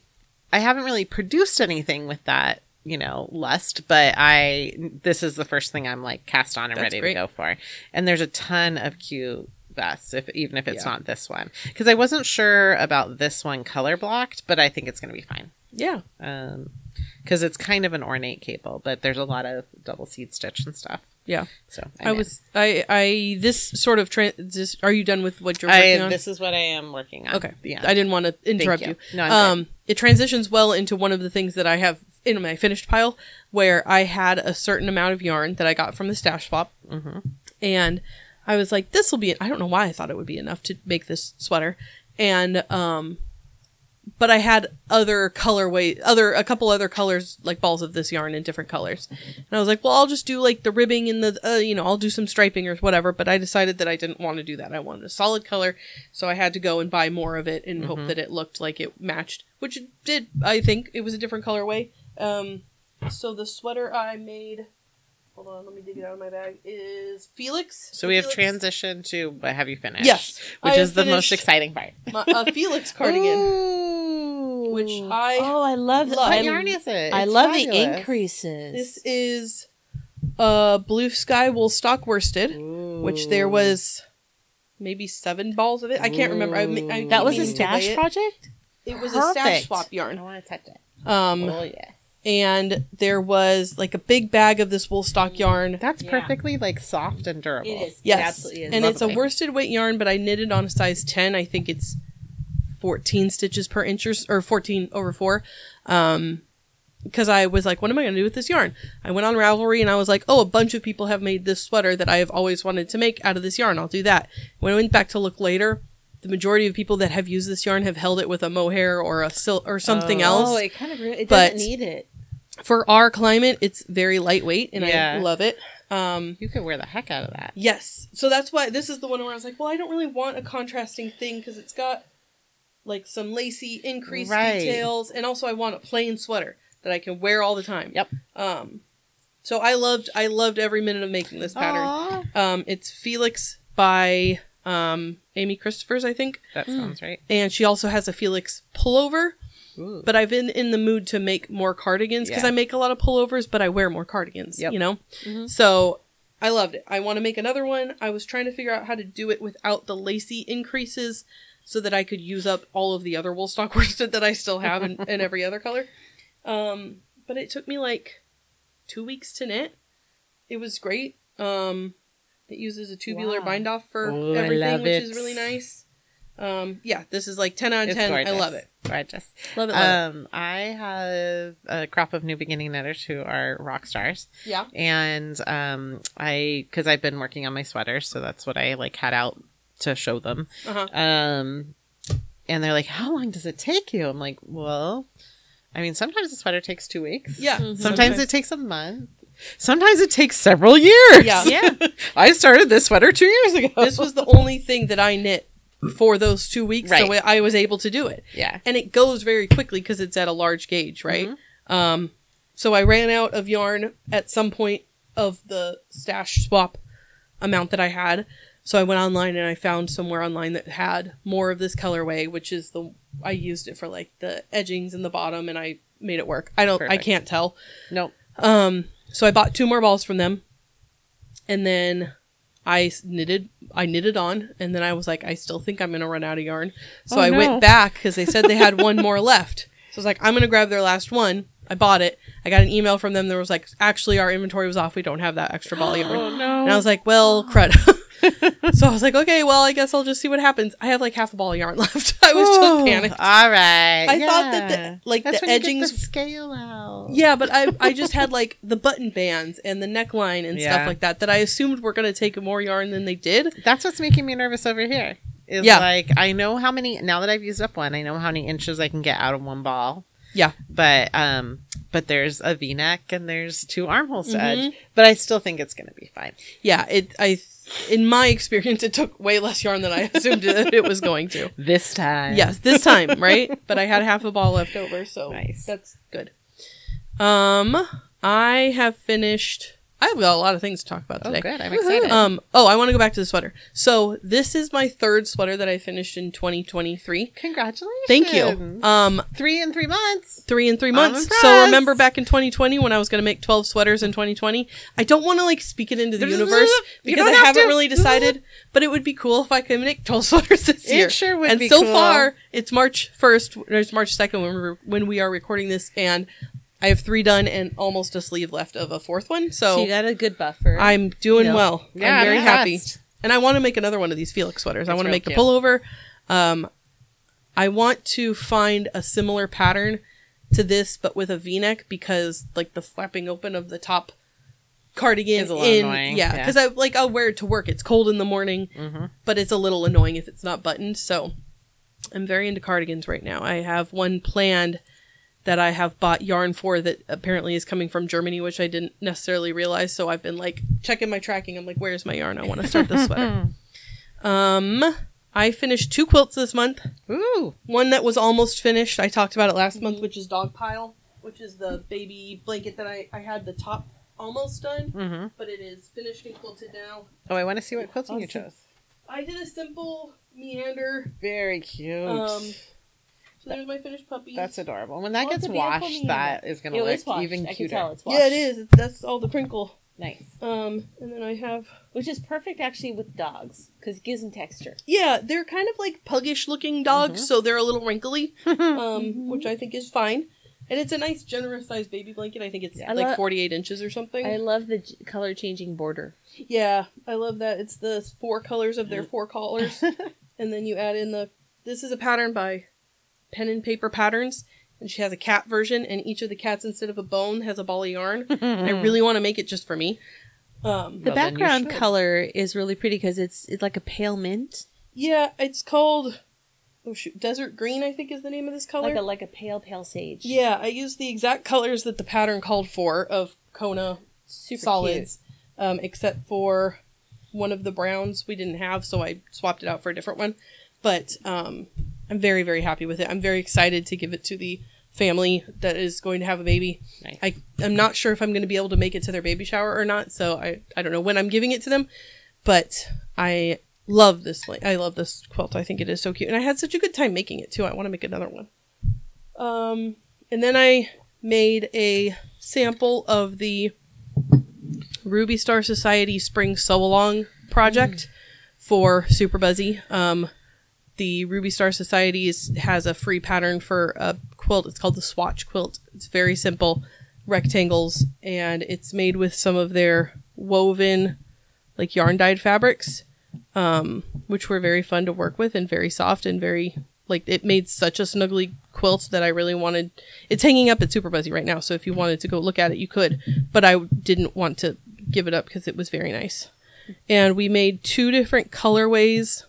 I haven't really produced anything with that, you know, lust, but I this is the first thing I'm like cast on and That's ready great. to go for. And there's a ton of cute vests if even if it's Yeah. not this one. Cuz I wasn't sure about this one color blocked, but I think it's going to be fine. Yeah. Um cuz it's kind of an ornate cable, but there's a lot of double seed stitch and stuff. Yeah. So i I'm in. was I I this sort of trans. This, are you done with what you're working I on? this is what I am working on. Okay. Yeah. I didn't want to interrupt you. you. No, I'm um, it transitions well into one of the things that I have in my finished pile, where I had a certain amount of yarn that I got from the stash swap, Mhm. and I was like, "This will be." I don't know why I thought it would be enough to make this sweater, and um, but I had other colorway, other a couple other colors like balls of this yarn in different colors, and I was like, "Well, I'll just do like the ribbing and the, uh, you know, I'll do some striping or whatever." But I decided that I didn't want to do that. I wanted a solid color, so I had to go and buy more of it and hope that it looked like it matched, which it did. I think it was a different colorway. Um, so the sweater I made, hold on, let me dig it out of my bag. Is Felix? So we have Felix? transitioned to what have you finished? Yes, Which I is the most exciting part. my, a Felix cardigan, Ooh. which I oh, I love love- What I, yarn is it? I It's love the increases. This is uh blue sky Woolstok worsted, which there was maybe seven balls of it. I can't remember. I, I that was a meaning to weigh stash project. It was a stash swap yarn. I want to touch it. Um, oh yeah, and there was like a big bag of this Woolstok yarn. that's Yeah. perfectly like soft and durable. It is. It Yes, absolutely is. and it's a worsted weight yarn, but I knitted on a size ten. I think it's fourteen stitches per inch or, or fourteen over four. Um, because I was like, what am I going to do with this yarn? I went on Ravelry and I was like, oh, a bunch of people have made this sweater that I have always wanted to make out of this yarn. I'll do that. When I went back to look later, the majority of people that have used this yarn have held it with a mohair or a sil- or something Oh. else. Oh, it kind of re- it But- doesn't need it. For our climate, it's very lightweight and I love it. Um, You could wear the heck out of that. Yes. So that's why this is the one where I was like, well, I don't really want a contrasting thing because it's got like some lacy increased Right. details, and also I want a plain sweater that I can wear all the time. Yep. Um, so I loved I loved every minute of making this pattern. Um, it's Felix by um Amy Christoffers, I think, That sounds right. and she also has a Felix pullover. Ooh. but I've been in the mood to make more cardigans because Yeah. I make a lot of pullovers, but I wear more cardigans. Yep. You know, Mhm. so I loved it. I want to make another one. I was trying to figure out how to do it without the lacy increases, so that I could use up all of the other Woolstok worsted that I still have in, in every other color. Um, but it took me like two weeks to knit. It was great. Um, it uses a tubular Wow. bind off for Oh, I everything, which is really nice. Um, yeah, this is like ten out of It's ten. gorgeous. I love it. Gorgeous. Love it. Love Um, I have a crop of new beginning knitters who are rock stars. Yeah. and um, I because I've been working on my sweaters, so that's what I like had out to show them. Uh huh. Um, and they're like, "How long does it take you?" I'm like, "Well, I mean, sometimes the sweater takes two weeks. Yeah. Mhm. Sometimes it takes a month. Sometimes it takes several years. Yeah. yeah. I started this sweater two years ago. this was the only thing that I knit for those two weeks, so I was able to do it. yeah. and it goes very quickly because it's at a large gauge, right? Um, so I ran out of yarn at some point of the stash swap amount that I had. So I went online and I found somewhere online that had more of this colorway, which is the I used it for like the edgings in the bottom, and I made it work. I don't, I can't tell. Nope. Um, so I bought two more balls from them, and then I knitted. I knitted on, and then I was like, I still think I'm gonna run out of yarn. So Oh, I no. went back because they said they had one more left. So I was like, I'm gonna grab their last one. I bought it. I got an email from them. There was like, actually, our inventory was off. We don't have that extra ball yarn. Oh no. And I was like, well, crud. so I was like, okay, well, I guess I'll just see what happens. I have like half a ball of yarn left. I was just panicked. All right. I thought that the- like, That's the when you get edgings- the scale out. Yeah, but I I just had like the button bands and the neckline and Yeah. stuff like that that I assumed were gonna take more yarn than they did. That's what's making me nervous over here. Is Yeah. like I know how many now that I've used up one, I know how many inches I can get out of one ball. Yeah. But um but there's a V neck and there's two armholes to Mhm. edge. But I still think it's gonna be fine. Yeah, it I in my experience it took way less yarn than I assumed it, it was going to. This time. Yes, this time, right? But I had half a ball left over, so Nice. that's good. Um, I have finished. I've got a lot of things to talk about today. Oh good. I'm excited. Um, oh, I want to go back to the sweater. So this is my third sweater that I finished in 2023. Congratulations. Thank you. Um, Three in three months. three in 3 I'm months. So remember back in 2020 when I was going to make 12 sweaters in 2020? I don't want to like speak it into the universe because I have haven't to. really decided, but it would be cool if I could make 12 sweaters this year. It sure would and so cool. far, it's March 1st, or it's March 2nd when we're when we are recording this and I have 3 done and almost a sleeve left of a fourth one. So So, you got a good buffer. I'm doing you know. well. Yeah, I'm very I'm happy. And I want to make another one of these Felix sweaters. I want to real make the pullover. Um, I want to find a similar pattern to this, but with a V-neck because like the flapping open of the top cardigan Is a little in annoying, yeah yeah. because I like I'll wear it to work. It's cold in the morning, Mm-hmm. but it's a little annoying if it's not buttoned. So I'm very into cardigans right now. I have one planned that I have bought yarn for that apparently is coming from Germany, which I didn't necessarily realize. So I've been like checking my tracking. I'm like, where's my yarn? I want to start this sweater. Um, I finished two quilts this month. Ooh. One that was almost finished. I talked about it last month, which is Dog Pile, which is the baby blanket that I, I had the top almost done, Mm-hmm. but it is finished and quilted now. Oh, I want to see what quilting you chose. I did a simple meander. Very cute. Um, So there's my finished puppy. That's adorable. When that Oh, gets washed, that is going to it look was washed. even I can cuter. tell it's washed. yeah, it is. That's all the crinkle. Nice. Um, and then I have Which is perfect actually with dogs because it gives them texture. yeah, they're kind of like puggish looking dogs, Mhm. so they're a little wrinkly, um, Mhm. which I think is fine. And it's a nice, generous sized baby blanket. I think it's Yeah. Like lo- 48 inches or something. I love the j- color changing border. Yeah, I love that. It's the four colors of their four collars, and then you add in the. This is a pattern by Pen and Paper Patterns, and she has a cat version, and each of the cats instead of a bone has a ball of yarn. I really want to make it just for me. Um, The Well, background color is really pretty because it's it's like a pale mint, yeah, it's called. Oh shoot, Desert Green, I think is the name of this color. like a like a pale pale sage. yeah, I used the exact colors that the pattern called for of Kona super solids, um, except for one of the browns we didn't have, so I swapped it out for a different one. But um, I'm very, very happy with it. I'm very excited to give it to the family that is going to have a baby. Nice. I, I'm not sure if I'm going to be able to make it to their baby shower or not, so I, I don't know when I'm giving it to them, but I love this. I love this quilt. I think it is so cute, and I had such a good time making it too. I want to make another one. Um, and then I made a sample of the Ruby Star Society Spring Sew Along project for Super Buzzy. Um, the Ruby Star Society is, has a free pattern for a quilt. It's called the Swatch quilt. It's very simple, rectangles, and it's made with some of their woven, like yarn dyed fabrics, um, which were very fun to work with and very soft and very like it made such a snuggly quilt that I really wanted. It's hanging up at Super Buzzy right now, so if you wanted to go look at it, you could. But I didn't want to give it up because it was very nice. And we made two different colorways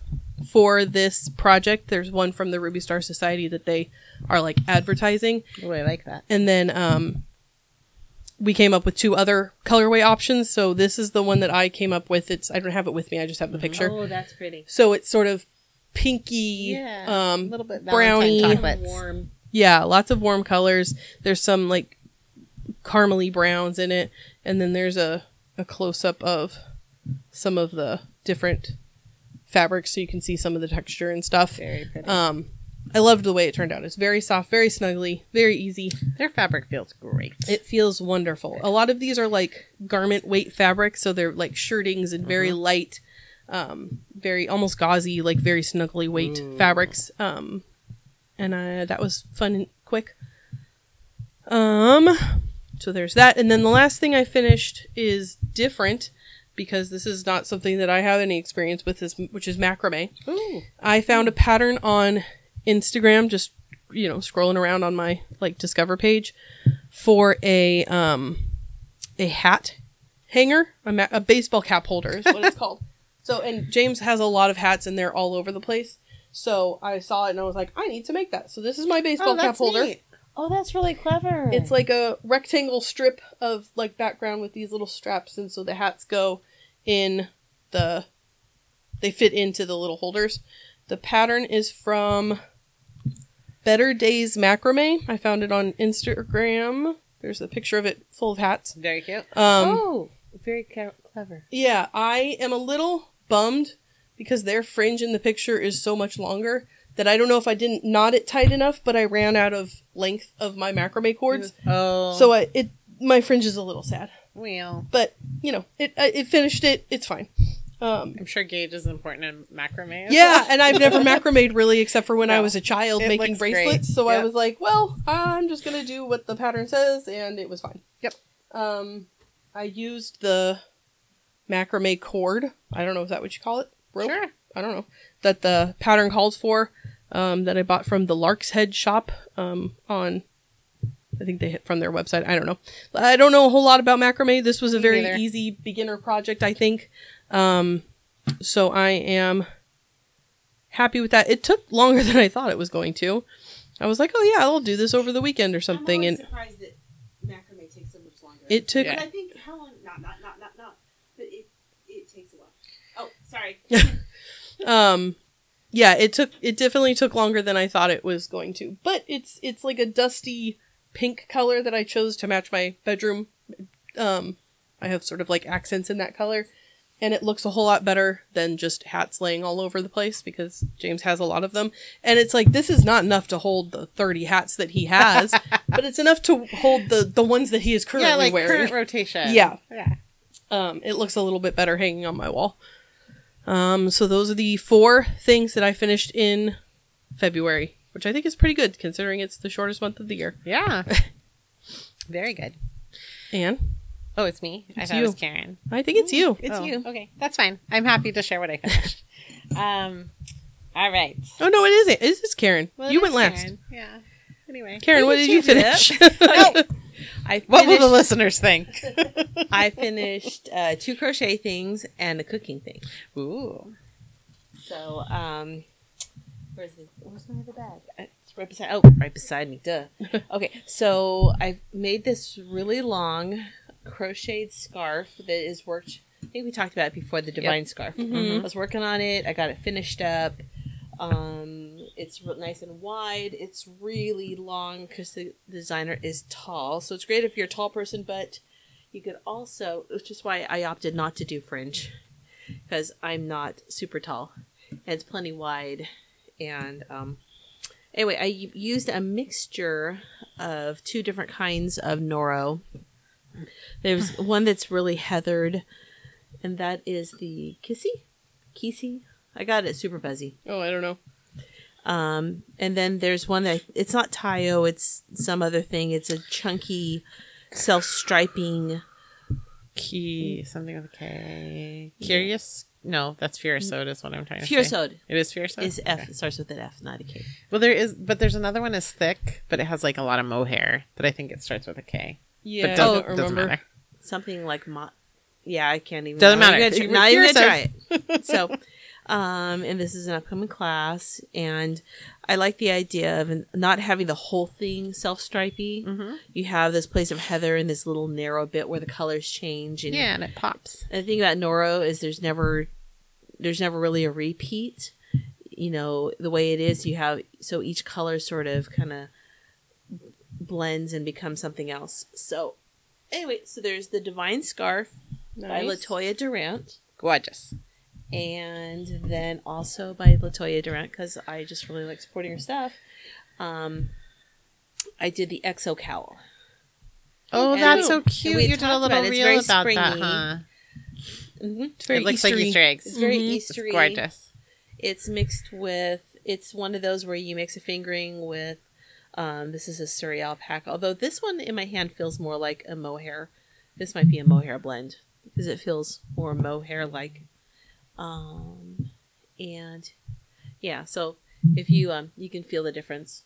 for this project. There's one from the Ruby Star Society that they are like advertising, Oh, I like that. and then um, we came up with two other colorway options. So this is the one that I came up with. It's I don't have it with me. I just have the picture. Oh, that's pretty. So it's sort of pinky, Yeah, um, a little bit chocolates. Warm. yeah, lots of warm colors. There's some like caramely browns in it, and then there's a a close up of some of the different fabrics, so you can see some of the texture and stuff. Very pretty. Um, I loved the way it turned out. It's very soft, very snuggly, very easy. Their fabric feels great. It feels wonderful. A lot of these are like garment weight fabric, so they're like shirtings and very light, um, very almost gauzy, like very snuggly weight fabrics. Um, and uh, that was fun and quick. Um, so there's that, and then the last thing I finished is different because this is not something that I have any experience with, is which is macrame. Ooh. I found a pattern on Instagram, just you know, scrolling around on my like discover page for a um a hat hanger, a, ma- a baseball cap holder is what it's called. So, and James has a lot of hats and they're all over the place. So I saw it and I was like, I need to make that. So this is my baseball Oh, cap holder. neat. Oh, that's really clever. It's like a rectangle strip of like background with these little straps, and so the hats go in the. They fit into the little holders. The pattern is from Better Days Macrame. I found it on Instagram. There's a picture of it full of hats. Very cute. Um, oh, very ca- clever. yeah, I am a little bummed because their fringe in the picture is so much longer that I don't know if I didn't knot it tight enough, but I ran out of length of my macrame cords. Oh. So I, it my fringe is a little sad, well, but you know it I- it finished it. It's fine. Um, I'm sure gauge is important in macrame. as yeah, well. and I've never macrameed really except for when I was a child It making bracelets. great. So I was like, well, I'm just gonna do what the pattern says, and it was fine. Yep. Um, I used the macrame cord. I don't know if that what you call it. Rope. Sure. I don't know that the pattern calls for. Um, that I bought from the Lark's Head shop. Um, on I think they hit from their website. I don't know. I don't know a whole lot about macrame. This was a very neither. easy beginner project, I think. Um, so I am happy with that. It took longer than I thought it was going to. I was like, oh yeah, I'll do this over the weekend or something, and surprised that macrame takes so much longer. it took. Yeah. I think how long? Not not not not not. But it it takes a while. Oh, sorry. um yeah it took it definitely took longer than i thought it was going to but it's it's like a dusty pink color that i chose to match my bedroom um i have sort of like accents in that color and it looks a whole lot better than just hats laying all over the place because james has a lot of them and it's like this is not enough to hold the 30 hats that he has but it's enough to hold the the ones that he is currently yeah, like wearing current rotation. Yeah. Yeah. um, it looks a little bit better hanging on my wall. Um, so those are the four things that I finished in February, which I think is pretty good considering it's the shortest month of the year. Yeah. Very good. And Oh, it's me. I It's thought it was you. Karen. I think it's you. It's Oh. you. Okay, that's fine. I'm happy to share what I finished. um, all right. Oh no, it isn't. It is Karen. Well, it you is went last. Karen. Yeah. Anyway, Karen, what did you finish? I what will the listeners think? I finished uh, two crochet things and a cooking thing. Ooh. So, um, where's the where's my other bag? Uh, It's right beside. Oh, right beside me. Duh. Okay, so I made this really long crocheted scarf that is worked. I think we talked about it before. The divine scarf. Mhm. I was working on it. I got it finished up. Um, it's nice and wide. It's really long because the designer is tall. So it's great if you're a tall person, but you could also, which is why I opted not to do fringe because I'm not super tall and it's plenty wide and um Anyway, I used a mixture of two different kinds of Noro. There's one that's really heathered, and that is the Kissy? Kissy? I got it Super Buzzy. Oh, I don't know. Um, and then there's one that it's not Taiyo, it's some other thing. It's a chunky, self striping. Key something with a K. Curious? No, that's Furisode is what I'm trying to say. Furisode It is Furisode. is F. Okay. It starts with an F, not a K. Well, there is, but there's another one is thick, but it has like a lot of mohair. That I think it starts with a K. Yeah, but doesn't, don't doesn't remember. matter. Something like mo- Yeah, I can't even. Doesn't not matter, even 'cause gonna you try- Not even gonna try it. So, um, and this is an upcoming class, and I like the idea of not having the whole thing self stripy. Mm-hmm. You have this place of heather and this little narrow bit where the colors change. And Yeah, and it pops. And the thing about Noro is there's never there's never really a repeat. You know, the way it is, you have so each color sort of kind of blends and becomes something else. So anyway, so there's the Divine Scarf by Latoya Durant. Gorgeous. And then also by Latoya Durant because I just really like supporting her stuff. Um, I did the Exo Cowl. Oh, And that's we- so cute. You did a little about it. Reel about that, huh? Mm-hmm. It's very it looks like Easter eggs. It's very Mhm. It's gorgeous. It's mixed with. It's one of those where you mix a fingering with. Um, this is a Suri alpaca. Although this one in my hand feels more like a mohair. This might be a mohair blend because it feels more mohair like. Um, and yeah, so if you um you can feel the difference.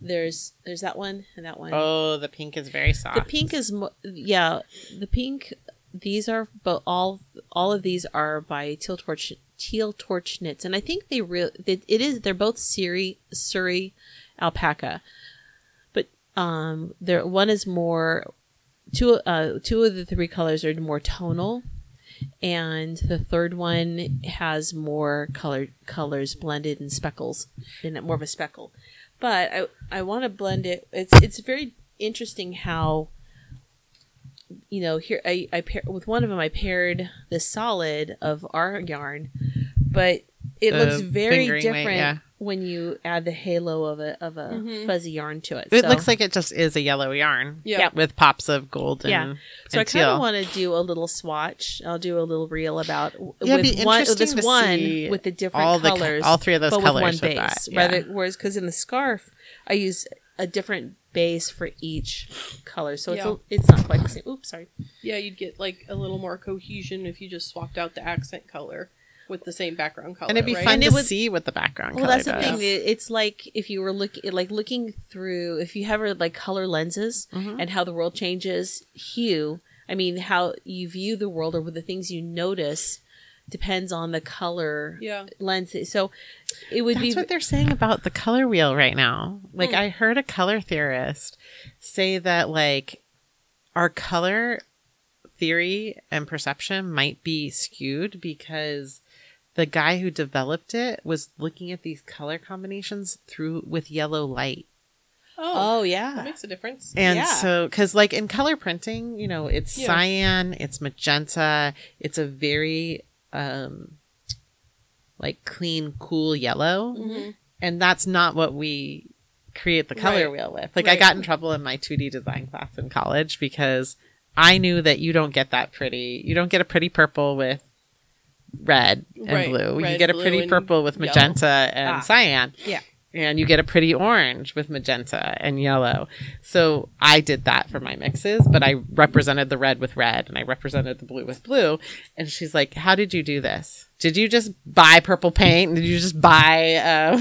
There's there's that one and that one. Oh, the pink is very soft. The pink is mo- yeah, the pink. These are but all all of these are by Teal Torch Teal Torch Knits, and I think they real it, it is they're both Suri Suri alpaca, but um, there one is more two uh two of the three colors are more tonal, and the third one has more color colors blended and speckles, in it more of a speckle. But I I want to blend it. It's it's very interesting how you know here I I pair, with one of them I paired the solid of our yarn, but it looks very fingering weight, different yeah. When you add the halo of a of a Mhm. fuzzy yarn to it. It So- looks like it just is a yellow yarn. Yeah. Yeah. With pops of gold and, Yeah. So I kind of teal. want to do a little swatch. I'll do a little reel about Yeah, it'd with be one interesting this to one see with the different all the colors, all three of those but colors with one with that, base. yeah. Rather, whereas because in the scarf, I use a different base for each color, so it's a, it's not quite the same. Oops, sorry. Yeah, you'd get like a little more cohesion if you just swapped out the accent color with the same background color. and it'd be right? fun And to would- see what the background Well, color that's the does. thing. It's like if you were looking, like looking through, if you have like color lenses Mhm. and how the world changes hue. I mean, how you view the world or the things you notice depends on the color Yeah. lens. So it would be That's be what they're saying about the color wheel right now. Like Hmm. I heard a color theorist say that like our color theory and perception might be skewed because the guy who developed it was looking at these color combinations through with yellow light. Oh, Oh that yeah. makes a difference. And Yeah. so, because like in color printing, you know, it's Yeah. cyan, it's magenta, it's a very um like clean, cool yellow, Mhm. and that's not what we create the color Right. wheel with. Like I got in trouble in my 2D design class in college because I knew that you don't get that pretty. You don't get a pretty purple with red and Right. blue. you get a pretty purple with yellow. magenta and Ah. cyan. Yeah. And you get a pretty orange with magenta and yellow. So I did that for my mixes, but I represented the red with red and I represented the blue with blue. And she's like, How did you do this? Did you just buy purple paint? Did you just buy uh,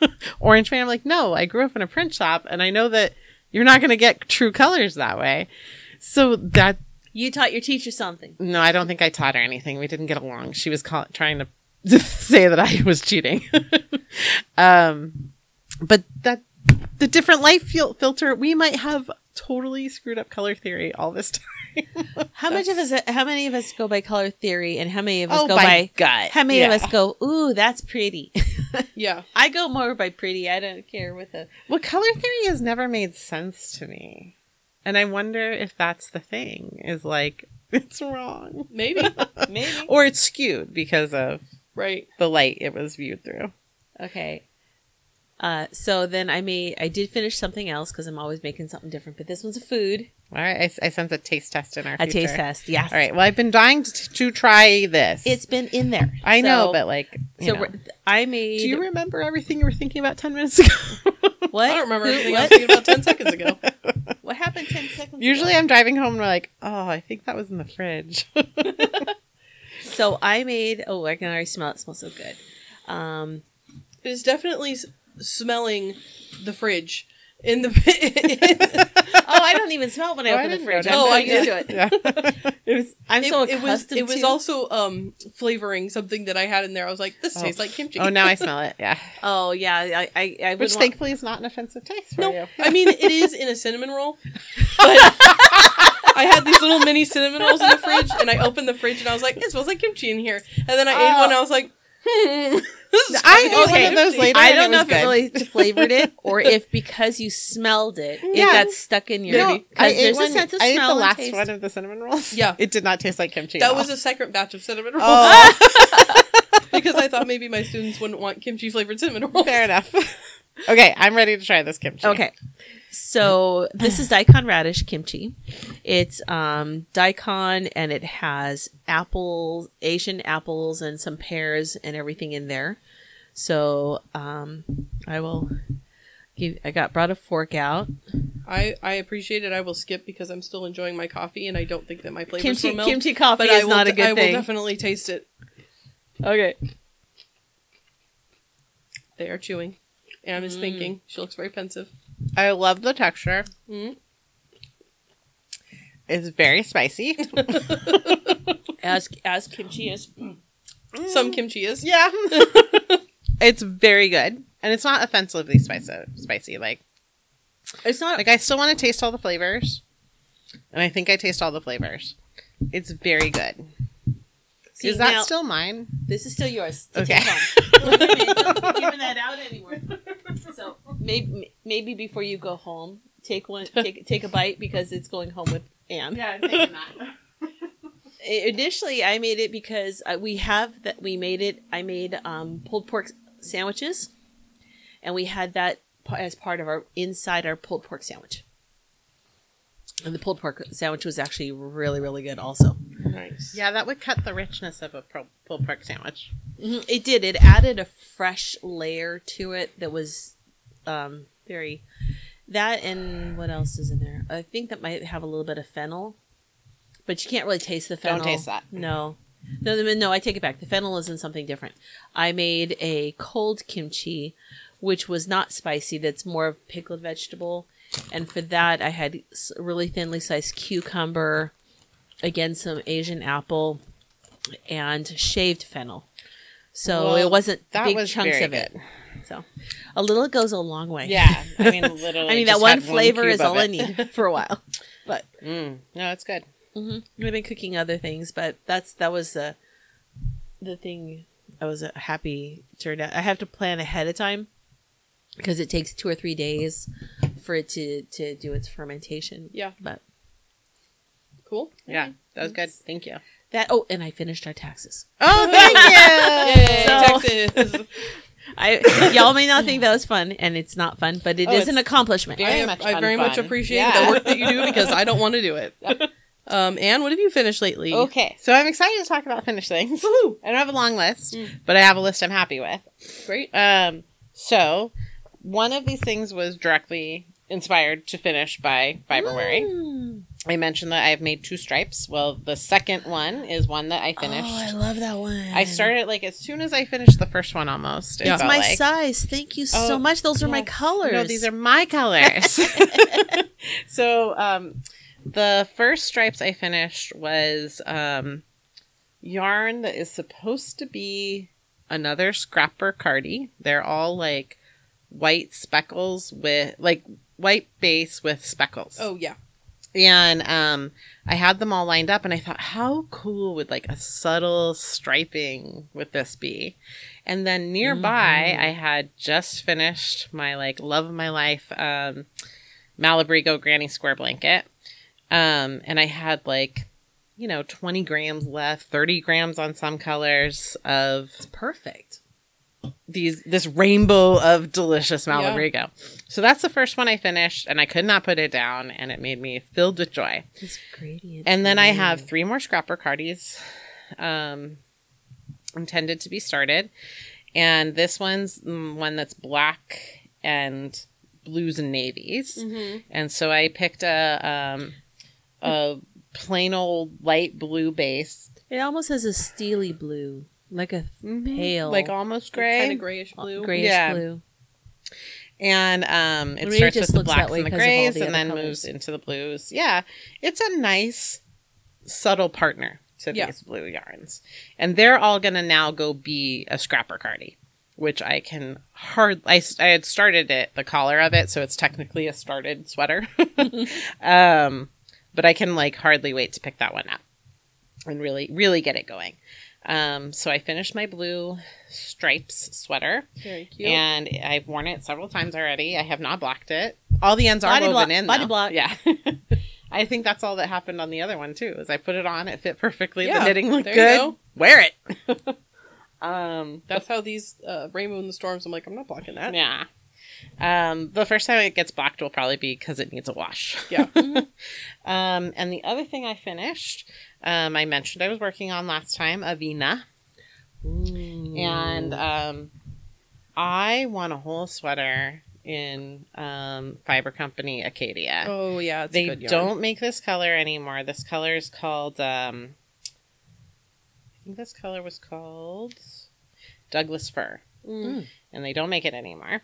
orange paint? I'm like, No, I grew up in a print shop and I know that you're not going to get true colors that way. So that You taught your teacher something. no, I don't think I taught her anything. We didn't get along. She was call- trying to say that I was cheating. um, but that the different light fil- filter, we might have totally screwed up color theory all this time. How much of us? How many of us go by color theory, and how many of us oh, go by, by? gut. How many Yeah. of us go? Ooh, that's pretty. Yeah. I go more by pretty. I don't care with the. Well, color theory has never made sense to me, and I wonder if that's the thing. Is like it's wrong, Maybe. Maybe. or it's skewed because of right. the light it was viewed through. Okay. Uh, so then I made, I did finish something else because I'm always making something different. But this one's a food, All right, I, I sense a taste test in our a future. taste test. Yes. All right. Well, I've been dying to, to try this. It's been in there. I know, but like, you so know. I made. do you remember everything you were thinking about ten minutes ago? what? I don't remember Who- anything I was thinking about ten seconds ago. What happened ten seconds? Usually, ago? I'm driving home and we're like, oh, I think that was in the fridge. So I made. Oh, I can already smell it. it smells so good. Um, It is definitely s- smelling the fridge in the. Oh, I don't even smell it when I Oh, I open the fridge. notice. I'm Oh, I used did. to it. yeah. It was. I'm it, so it was. accustomed It was also um flavoring something that I had in there. I was like, this Oh. tastes like kimchi. oh, now I smell it. Yeah. Oh yeah, I I, I would Which want- thankfully is not an offensive taste for No, you. I mean it is in a cinnamon roll, but I had these little mini cinnamon rolls in the fridge, and I opened the fridge and I was like, it smells like kimchi in here. And then I ate Oh. one, and I was like, hmm. I ate fucking one of those later. I don't know was if it really flavored it or if because you smelled it, Yeah. it got stuck in your. No, I because ate, there's one, a sense of I ate the last taste. one of the cinnamon rolls. Yeah. It did not taste like kimchi. That at was a second batch of cinnamon rolls Oh, because I thought maybe my students wouldn't want kimchi flavored cinnamon rolls. fair enough. Okay, I'm ready to try this kimchi. Okay. So this is daikon radish kimchi. It's um, daikon and it has apples, Asian apples, and some pears and everything in there. So um, I will give. I got brought a fork out. I, I appreciate it. I will skip because I'm still enjoying my coffee, and I don't think that my flavors Kimchi will melt. kimchi coffee but is I will, not a good I will definitely taste it. Okay. They are chewing. Anne is Mm. thinking. She looks very pensive. I love the texture. Mm. It's very spicy. As as kimchi is. Some kimchi is. yeah. it's very good. And it's not offensively spicy. Spicy. Like, It's not like I still want to taste all the flavors. And I think I taste all the flavors. It's very good. See, Is that now- still mine? This is still yours. to Okay. take home. We're not giving that out anymore. So maybe maybe before you go home, take one, take take a bite because it's going home with Anne. Yeah, I'm taking that. Initially, I made it because uh, we have that. We made it. I made um, pulled pork sandwiches, and we had that as part of our inside our pulled pork sandwich. And the pulled pork sandwich was actually really, really good. Also, Nice. Yeah, that would cut the richness of a pro- pulled pork sandwich. Mhm, It did. It added a fresh layer to it that was um, very that and what else is in there? I think that might have a little bit of fennel, but you can't really taste the fennel. Don't taste that. No, no, no, no. I take it back. The fennel is in something different. I made a cold kimchi, which was not spicy. That's more of pickled vegetable, and for that I had really thinly sliced cucumber, again some Asian apple, and shaved fennel. So Well, it wasn't that big was chunks of it. good. So a little goes a long way. Yeah, I mean, literally. I mean that one flavor cube is all I need for a while. But Mm, no, it's good. hmm I've been cooking other things, but that's that was the the thing. I was uh, happy turned out. I have to plan ahead of time because it takes two or three days for it to to do its fermentation. Yeah. but Cool. Yeah, that was good. Thank you. that oh, and I finished our taxes. Oh, thank Yay, So- Texas. I y'all may not think that was fun, and it's not fun, but it Oh, is an it's accomplishment. very I, much I fun very much fun. appreciate Yeah. the work that you do because I don't want to do it. Um, Anne, what have you finished lately? Okay, so I'm excited to talk about finished things. Woohoo. I don't have a long list, Mm. but I have a list I'm happy with. Great. Um, so one of these things was directly inspired to finish by Fibruary. Mm. I mentioned that I've made two stripes. Well, the second one is one that I finished. Oh, I love that one. I started like as soon as I finished the first one, almost. It Yeah. It's my like- size. Thank you so Oh, much. Those are my colors. No, these are my colors. so, um, the first stripes I finished was um, yarn that is supposed to be another scrapper cardi. They're all like white speckles with like white base with speckles. Oh yeah. And um, I had them all lined up, and I thought, how cool would like a subtle striping with this be? And then nearby, Mhm. I had just finished my like love of my life um, Malabrigo Granny Square blanket, um, and I had like you know twenty grams left, thirty grams on some colors of It's perfect. these this rainbow of delicious Malabrigo. So that's the first one I finished, and I could not put it down, and it made me filled with joy. This gradient. And then I have three more scrapper cardies um, intended to be started. And this one's mm, one that's black and blues and navies. Mm-hmm. And so I picked a um, a plain old light blue base, It almost has a steely blue, like a pale, like almost gray, Kind of grayish blue. grayish Yeah. blue. And um, it it starts with the blacks and the grays, the and then colors. moves into the blues. Yeah, it's a nice subtle partner to Yeah. these blue yarns, and they're all gonna now go be a scrapper cardi, which I can hard. I, I had started it, the collar of it, so it's technically a started sweater. um, but I can like hardly wait to pick that one up and really really get it going. Um, so I finished my blue stripes sweater. Very cute. And I've worn it several times already. I have not blocked it. All the ends are Body woven block- in. body though. block. Yeah. I think that's all that happened on the other one too. Is I put it on, it fit perfectly. Yeah, the knitting looked good. go. Wear it. um. That's how these uh, Rainbow in the Storms. I'm like, I'm not blocking that. Yeah. Um. The first time it gets blocked will probably be because it needs a wash. Yeah. Um. And the other thing I finished, um, I mentioned I was working on last time, Avina. Ooh. and um, I won a whole sweater in um, Fiber Company Acadia. Oh yeah, they a good yarn. don't make this color anymore. This color is called. Um, I think this color was called Douglas Fir, Mm. and they don't make it anymore.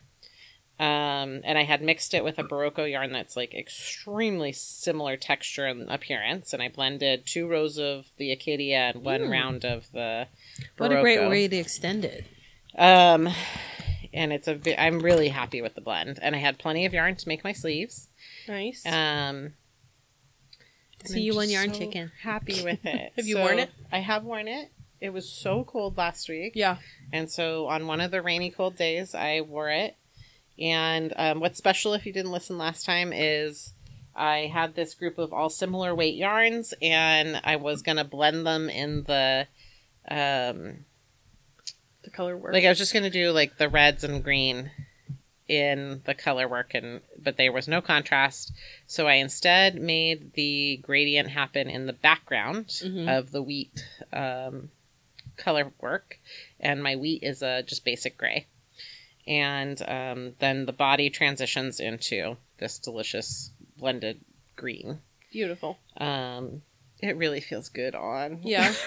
Um, and I had mixed it with a Berroco yarn that's like extremely similar texture and appearance, and I blended two rows of the Acadia and one Mm. round of the. what a great way to extend it. Um, and it's a. I'm really happy with the blend, and I had plenty of yarn to make my sleeves. Nice. Um, you on just Yarn so Chicken. Happy with it. Have you So, worn it? I have worn it. It was so cold last week, yeah. and so on one of the rainy, cold days, I wore it. And um, what's special, if you didn't listen last time, is I had this group of all similar weight yarns, and I was gonna blend them in the. Um, The color work. like I was just gonna do like the reds and green in the color work and but there was no contrast. So I instead made the gradient happen in the background Mhm. of the wheat um, color work. And my wheat is a just basic gray. And um, then the body transitions into this delicious blended green. Beautiful. Um, it really feels good on. Yeah.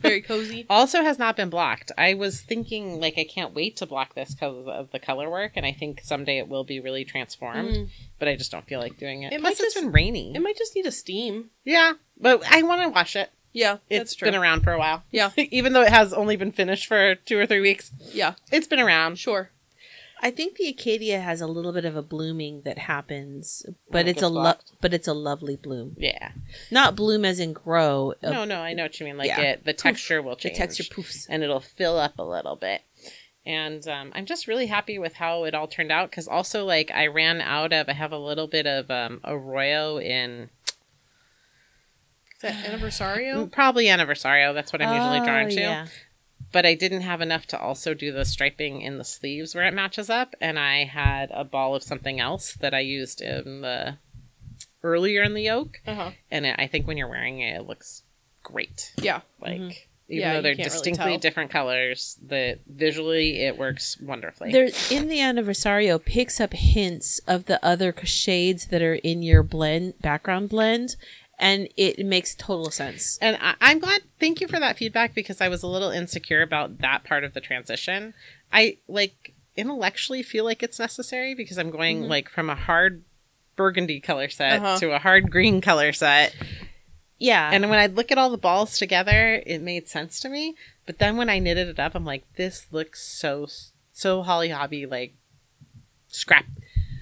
Very cozy. also has not been blocked. I was thinking like I can't wait to block this because of the color work, and I think someday it will be really transformed. Mm. But I just don't feel like doing it. It Plus, might it's just- been rainy. It might just need a steam. yeah, but I want to wash it. Yeah, It's been around for a while. Yeah. even though it has only been finished for two or three weeks, yeah, it's been around. sure. I think the Acadia has a little bit of a blooming that happens, but When it's a lo- but it's a lovely bloom. Yeah. Not bloom as in grow. uh, no, no, I know what you mean. Like yeah. it, the texture will change. the texture poofs. and it'll fill up a little bit. And um, I'm just really happy with how it all turned out because also like I ran out of I have a little bit of um, Arroyo in Is that Anniversario? probably Anniversario. That's what I'm usually drawn Oh, to. yeah. But I didn't have enough to also do the striping in the sleeves where it matches up, and I had a ball of something else that I used in the earlier in the yoke, Uh huh. and it, I think when you're wearing it, it looks great. Yeah. Like. Mhm. Even Yeah, though they're can't really distinctly different colors, the visually it works wonderfully. There in the anniversario picks up hints of the other shades that are in your blend background blend, and it makes total sense. And I, I'm glad. Thank you for that feedback because I was a little insecure about that part of the transition. I like intellectually feel like it's necessary because I'm going Mhm. like from a hard burgundy color set Uh-huh. to a hard green color set. Yeah, And when I look at all the balls together, it made sense to me. But then when I knitted it up, I'm like, this looks so so Holly Hobbie like scrap,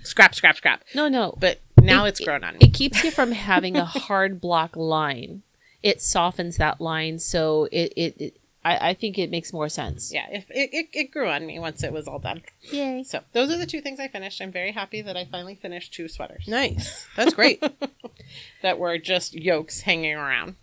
scrap, scrap, scrap. no, no, But now It- it's grown on me. it keeps you from having a hard block line. It softens that line, so it it. it I, I think it makes more sense. yeah, if it, it, it grew on me once it was all done. Yay! So those are the two things I finished. I'm very happy that I finally finished two sweaters Nice. That's great. that were just yokes hanging around.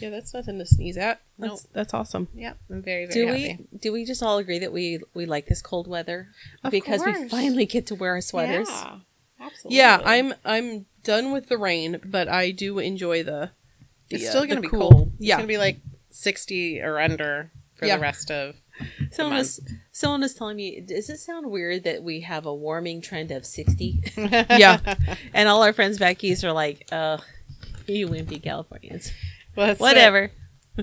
Yeah, that's nothing to sneeze at. That's Nope. that's awesome. Yep, I'm very very Do happy. we do we just all agree that we we like this cold weather Of because we finally get to wear our sweaters? Yeah, absolutely. Yeah, I'm I'm done with the rain, but I do enjoy the. the It's uh, still the gonna be cool. cold. It's gonna be like 60 or under for Yeah. the rest of. Someone was someone was telling me, does it sound weird that we have a warming trend of sixty, yeah. and all our friends back east are like, "Uh, you wimpy Californians, Well, that's it. whatever,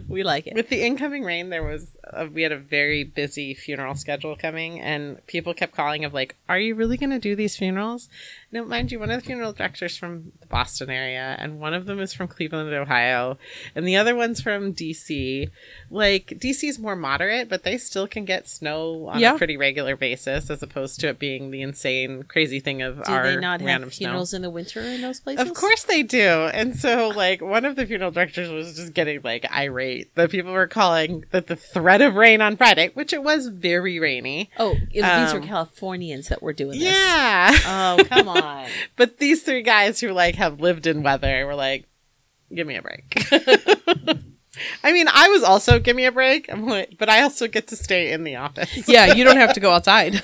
we like it." With the incoming rain, there was a, we had a very busy funeral schedule coming, and people kept calling of like, "Are you really going to do these funerals?" Now, mind you, one of the funeral directors from the Boston area, and one of them is from Cleveland, Ohio, and the other one's from DC. Like DC's more moderate, but they still can get snow on Yeah. a pretty regular basis, as opposed to it being the insane, crazy thing of Do our they not random have snow. funerals in the winter in those places? Of course they do. And so like one of the funeral directors was just getting like irate. that people were calling that the threat of rain on Friday, which it was very rainy. Oh, it- these were Um, Californians that were doing this. Yeah. Oh, come on. but these three guys who like have lived in weather were like, give me a break. I mean, I was also give me a break. I'm like, but I also get to stay in the office. yeah, you don't have to go outside.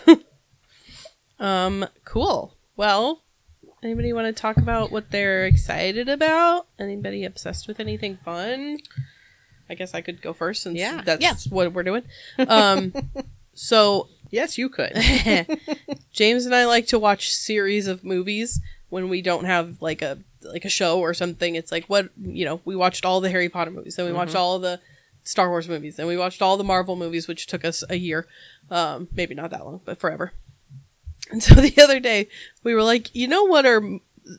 um, cool. Well, anybody want to talk about what they're excited about? Anybody obsessed with anything fun? I guess I could go first since Yeah. that's Yeah. what we're doing. Um, so Yes, you could. James and I like to watch series of movies when we don't have like a like a show or something. It's like what you know, we watched all the Harry Potter movies, then we watched all the Star Wars movies, then we watched all the Marvel movies, which took us a year. Um, maybe not that long, but forever. And so the other day we were like, you know what are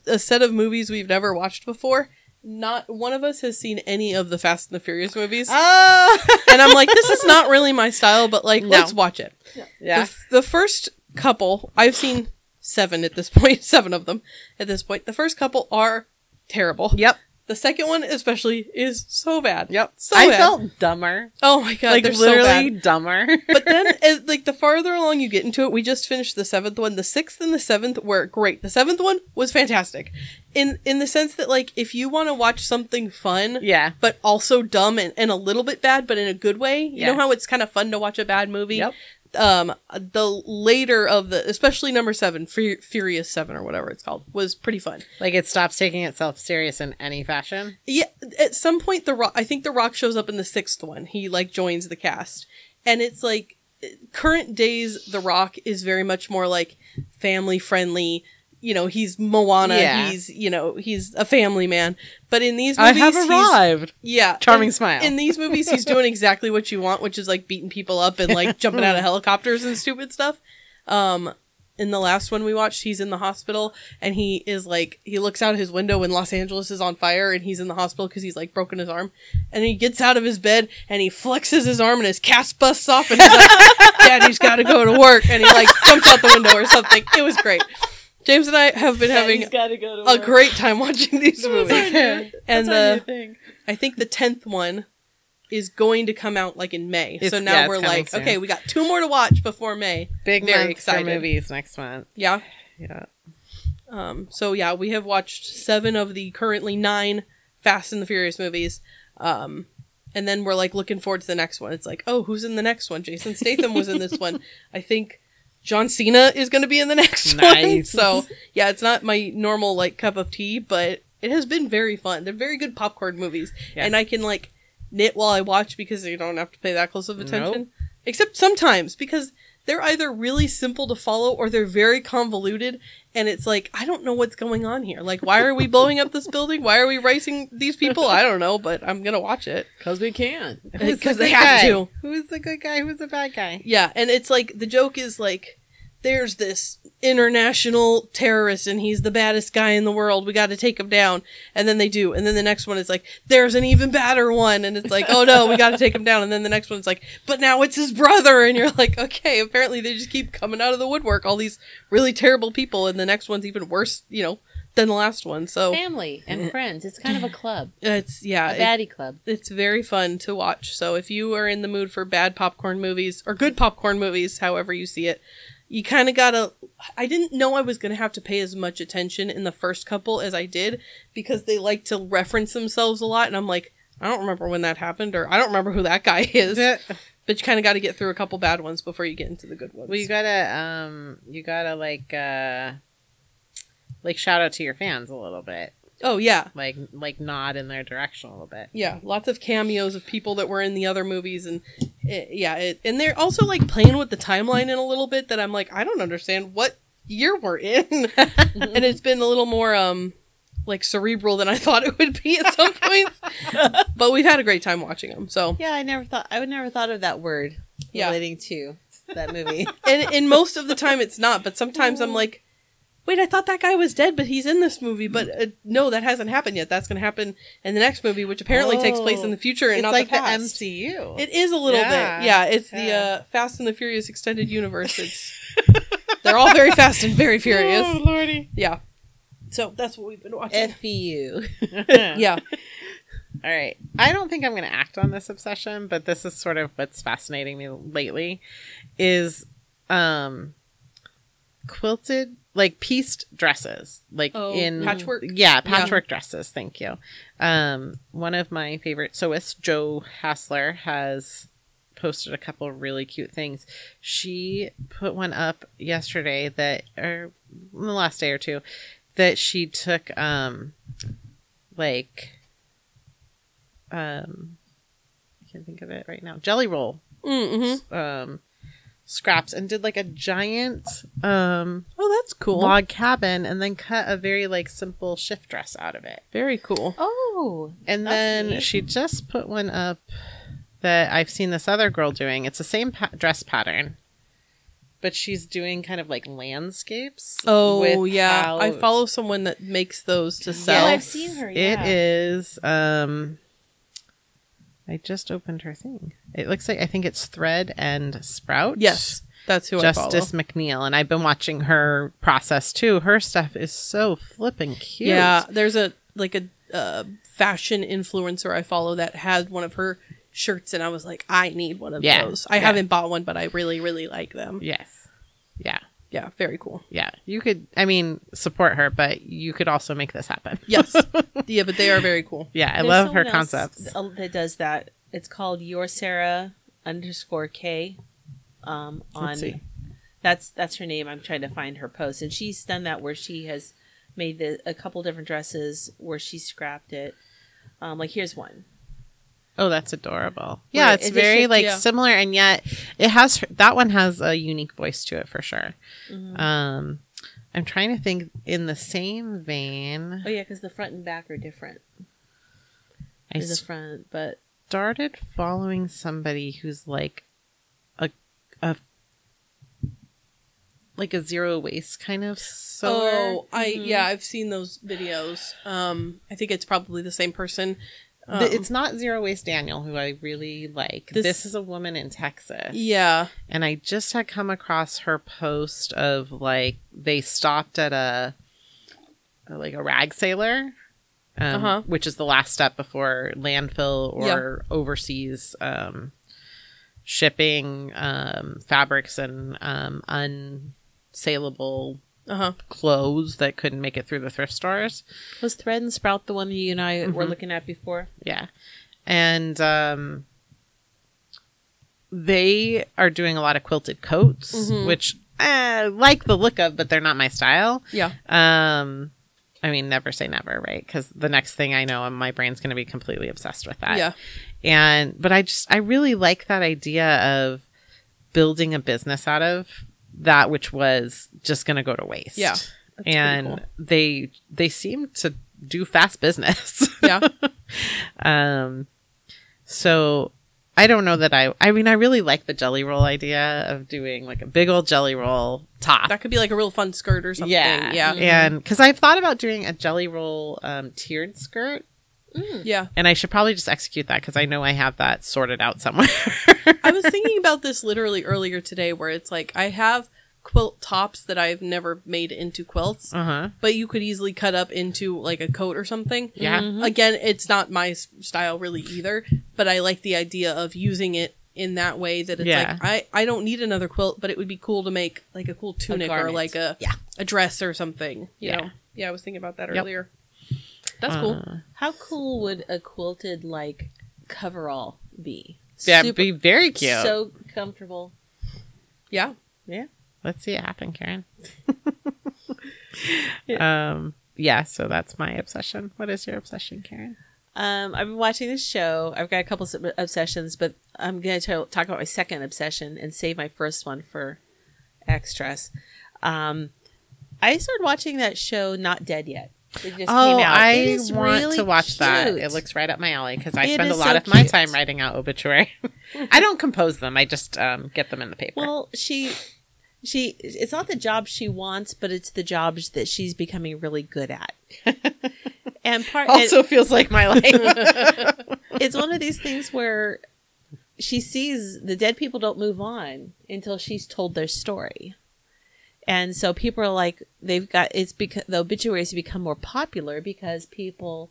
a set of movies we've never watched before? Not one of us has seen any of the Fast and the Furious movies. oh, and I'm like, this is not really my style, but like, No. let's watch it. yeah. The, the first couple, I've seen seven at this point, seven of them at this point. The first couple are terrible. Yep. The second one, especially, is so bad. Yep. So I bad. felt dumber. oh my god, like they're literally so dumber. But then, as, like the farther along you get into it, we just finished the seventh one. The sixth and the seventh were great. The seventh one was fantastic, in in the sense that like if you want to watch something fun, yeah. but also dumb and, and a little bit bad, but in a good way. You Yeah. know how it's kind of fun to watch a bad movie. Yep. Um, the later of the, especially number seven, Fu- Furious Seven or whatever it's called, was pretty fun. Like it stops taking itself serious in any fashion. Yeah, at some point, the Rock, I think the Rock shows up in the sixth one. He like joins the cast, and it's like current days. The Rock is very much more like family friendly. You know, he's Moana. Yeah. He's you know he's a family man. But in these movies, he's- arrived. Yeah. Charming in- smile. In these movies, he's doing exactly what you want, which is like beating people up and like jumping out of helicopters and stupid stuff. Um, in the last one we watched, he's in the hospital and he is like, he looks out his window when Los Angeles is on fire and he's in the hospital because he's like broken his arm. And he gets out of his bed and he flexes his arm and his cast busts off and he's like, Daddy's got to go to work. And he like jumps out the window or something. It was great. James and I have been having go a great time watching these movies. and That's the, our new thing. I think the tenth one is going to come out like in May. so now yeah, we're like, soon. okay, we got two more to watch before May. big very month excited. for movies next month. Yeah. Yeah. Um. So yeah, we have watched seven of the currently nine Fast and the Furious movies. Um. And then we're like looking forward to the next one. It's like, oh, who's in the next one? Jason Statham was in this one. I think John Cena is going to be in the next one. So yeah, it's not my normal like cup of tea, but it has been very fun. They're very good popcorn movies, Yeah. and I can like knit while I watch because you don't have to pay that close of attention. Nope. Except sometimes because they're either really simple to follow or they're very convoluted, and it's like I don't know what's going on here. Like, why are we blowing up this building? Why are we racing these people? I don't know, but I'm gonna watch it because we can. Because the they good have to. Who's the good guy? Who's the bad guy? Yeah, and it's like the joke is like there's this international terrorist and he's the baddest guy in the world. We got to take him down. And then they do. And then the next one is like there's an even badder one and it's like, "Oh no, we got to take him down." And then the next one's like, "But now it's his brother." And you're like, "Okay, apparently they just keep coming out of the woodwork all these really terrible people and the next one's even worse, you know, than the last one." So Family and friends. It's kind of a club, it's yeah, a it- club. it's very fun to watch. So if you are in the mood for bad popcorn movies or good popcorn movies, however you see it, you kind of gotta. I didn't know I was gonna have to pay as much attention in the first couple as I did because they like to reference themselves a lot, and I'm like, I don't remember when that happened, or I don't remember who that guy is. but you kind of got to get through a couple bad ones before you get into the good ones. Well, you gotta, um, you gotta like, uh, like shout out to your fans a little bit, oh yeah, like, like nod in their direction a little bit. yeah, lots of cameos of people that were in the other movies, and it, yeah, it, and they're also like playing with the timeline in a little bit that I'm like, I don't understand what year we're in, and it's been a little more um like cerebral than I thought it would be at some points. but we've had a great time watching them. So, Yeah, I never thought I would never thought of that word Yeah. relating to that movie. and and most of the time it's not, but sometimes I'm like, wait, I thought that guy was dead, but he's in this movie. But uh, no, that hasn't happened yet. That's going to happen in the next movie, which apparently takes place in the future and it's not like the the. MCU. It is a little Yeah. bit, yeah. It's the uh, Fast and the Furious extended universe. It's they're all very fast and very furious. Oh, lordy. Yeah. So that's what we've been watching. FU. yeah. All right. I don't think I'm going to act on this obsession, but this is sort of what's fascinating me lately is um quilted like pieced dresses like Oh, in patchwork? yeah patchwork dresses thank you um one of my favorite sewists joe hassler has posted a couple of really cute things she put one up yesterday that or in the last day or two that she took um like um I can't think of it right now. Jelly roll Mm-hmm. um scraps and did like a giant um Oh, that's cool. log cabin and then cut a very like simple shift dress out of it. Very cool. Oh, And then neat. she just put one up that I've seen this other girl doing. It's the same pa- dress pattern. But she's doing kind of like landscapes. Oh with yeah, how- I follow someone that makes those to yeah, sell. I've seen her. It Yeah. is. Um, I just opened her thing. It looks like I think it's Thread and Sprout. Yes, that's who I Justice I McNeil, and I've been watching her process too. Her stuff is so flipping cute. Yeah, there's a like a uh, fashion influencer I follow that had one of her shirts, and I was like, I need one of Yeah, those. I yeah. haven't bought one, but I really, really like them. Yes. Yeah. Yeah, very cool. Yeah. You could. I mean, support her, but you could also make this happen. Yes, yeah, but they are very cool. Yeah, I There's love her someone else concepts. That does that. It's called Your Sarah underscore K. Um, on Let's see. that's that's her name. I'm trying to find her post, and she's done that where she has made the, a couple different dresses where she scrapped it. Um, like here's one. Oh, that's adorable. Yeah, it- it's it very like yeah. similar, and yet it has that one has a unique voice to it for sure. Mhm. Um, I'm trying to think in the same vein. Oh yeah, because the front and back are different. I There's a front, but started following somebody who's like a a like a zero waste kind of sewer. Oh, I Mhm. yeah, I've seen those videos. Um, I think it's probably the same person. Um, it's not zero waste Daniel, who I really like. This- This, is a woman in Texas. yeah, and I just had come across her post of like they stopped at a- like a rag sailor, um, Uh-huh. which is the last step before landfill or overseas um, shipping um, fabrics and um, unsaleable uh huh. clothes that couldn't make it through the thrift stores. was Thread and Sprout the one you and I were Mhm. looking at before? Yeah. And um they are doing a lot of quilted coats, Mhm. which I like the look of, but they're not my style. Yeah, Um I mean, never say never, right? Because the next thing I know, my brain's going to be completely obsessed with that. yeah, And, but I just, I really like that idea of building a business out of that which was just going to go to waste. Yeah, and cool. they, they seem to do fast business. yeah. Um, so I don't know that I. I mean, I really like the jelly roll idea of doing like a big old jelly roll top. That could be like a real fun skirt or something. yeah, yeah, and because I've thought about doing a jelly roll um, tiered skirt, yeah. and I should probably just execute that because I know I have that sorted out somewhere. I was thinking about this literally earlier today, where it's like I have quilt tops that I've never made into quilts, uh huh. but you could easily cut up into like a coat or something. Yeah. Mhm. Again, it's not my s- style really either, but I like the idea of using it in that way that it's Yeah. like I I don't need another quilt, but it would be cool to make like a cool tunic or like a Yeah. a dress or something. You Yeah. know, yeah. I was thinking about that Yep. earlier. That's cool. Uh, How cool would a quilted like coverall be? Yeah, Super- be very cute. So comfortable. Yeah. Yeah. Let's see it happen, Karen. Um, yeah, so that's my obsession. What is your obsession, Karen? Um, I've been watching this show. I've got a couple of obsessions, but I'm going to talk about my second obsession and save my first one for extras. Um, I started watching that show, Not Dead Yet. It just Oh, came out. I It want really to watch that. It looks right up my alley because I It spend a lot so of my cute. time writing out obituary. I don't compose them. I just um, get them in the paper. Well, she, she, it's not the job she wants, but it's the jobs that she's becoming really good at. and part also feels like my life. it's one of these things where she sees the dead people don't move on until she's told their story. And so people are like, they've got it's because the obituaries become more popular because people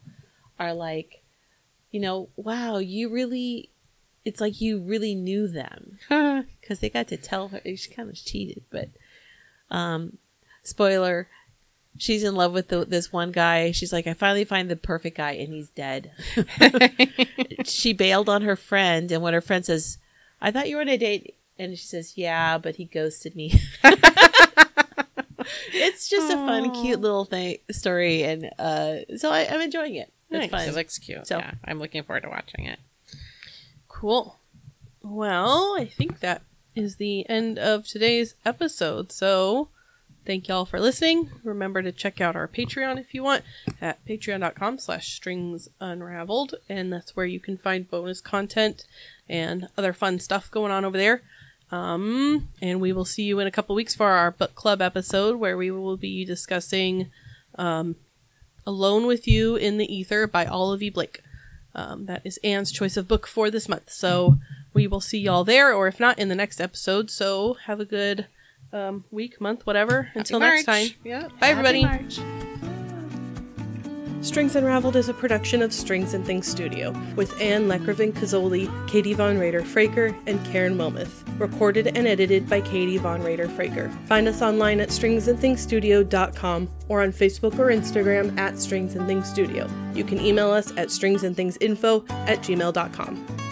are like, you know, wow, you really, it's like you really knew them because they got to tell her. She kind of cheated, but, um, spoiler, she's in love with the, this one guy. She's like, I finally find the perfect guy, and he's dead. she bailed on her friend, and when her friend says, "I thought you were on a date," and she says, "Yeah, but he ghosted me." it's just a fun, cute little thing story, and uh, so I, I'm enjoying it. It's fun. It looks cute. So- yeah, I'm looking forward to watching it. Cool. Well, I think that is the end of today's episode. So, thank y'all for listening. Remember to check out our Patreon if you want at patreon.com slash strings unraveled. And that's where you can find bonus content and other fun stuff going on over there. Um, and we will see you in a couple weeks for our book club episode where we will be discussing um, Alone with You in the Ether by Olivie Blake. Um, that is Anne's choice of book for this month. So we will see y'all there, or if not, in the next episode. So have a good um, week, month, whatever. Until next time. Yeah. Bye, everybody. Strings Unraveled is a production of Strings and Things Studio with Anne Lekrovin Kazoli, Katie Von Rader Fraker, and Karen Wilmoth. Recorded and edited by Katie Von Rader Fraker. Find us online at stringsandthingsstudio.com or on Facebook or Instagram at Strings and Things Studio. You can email us at stringsandthingsinfo at gmail.com.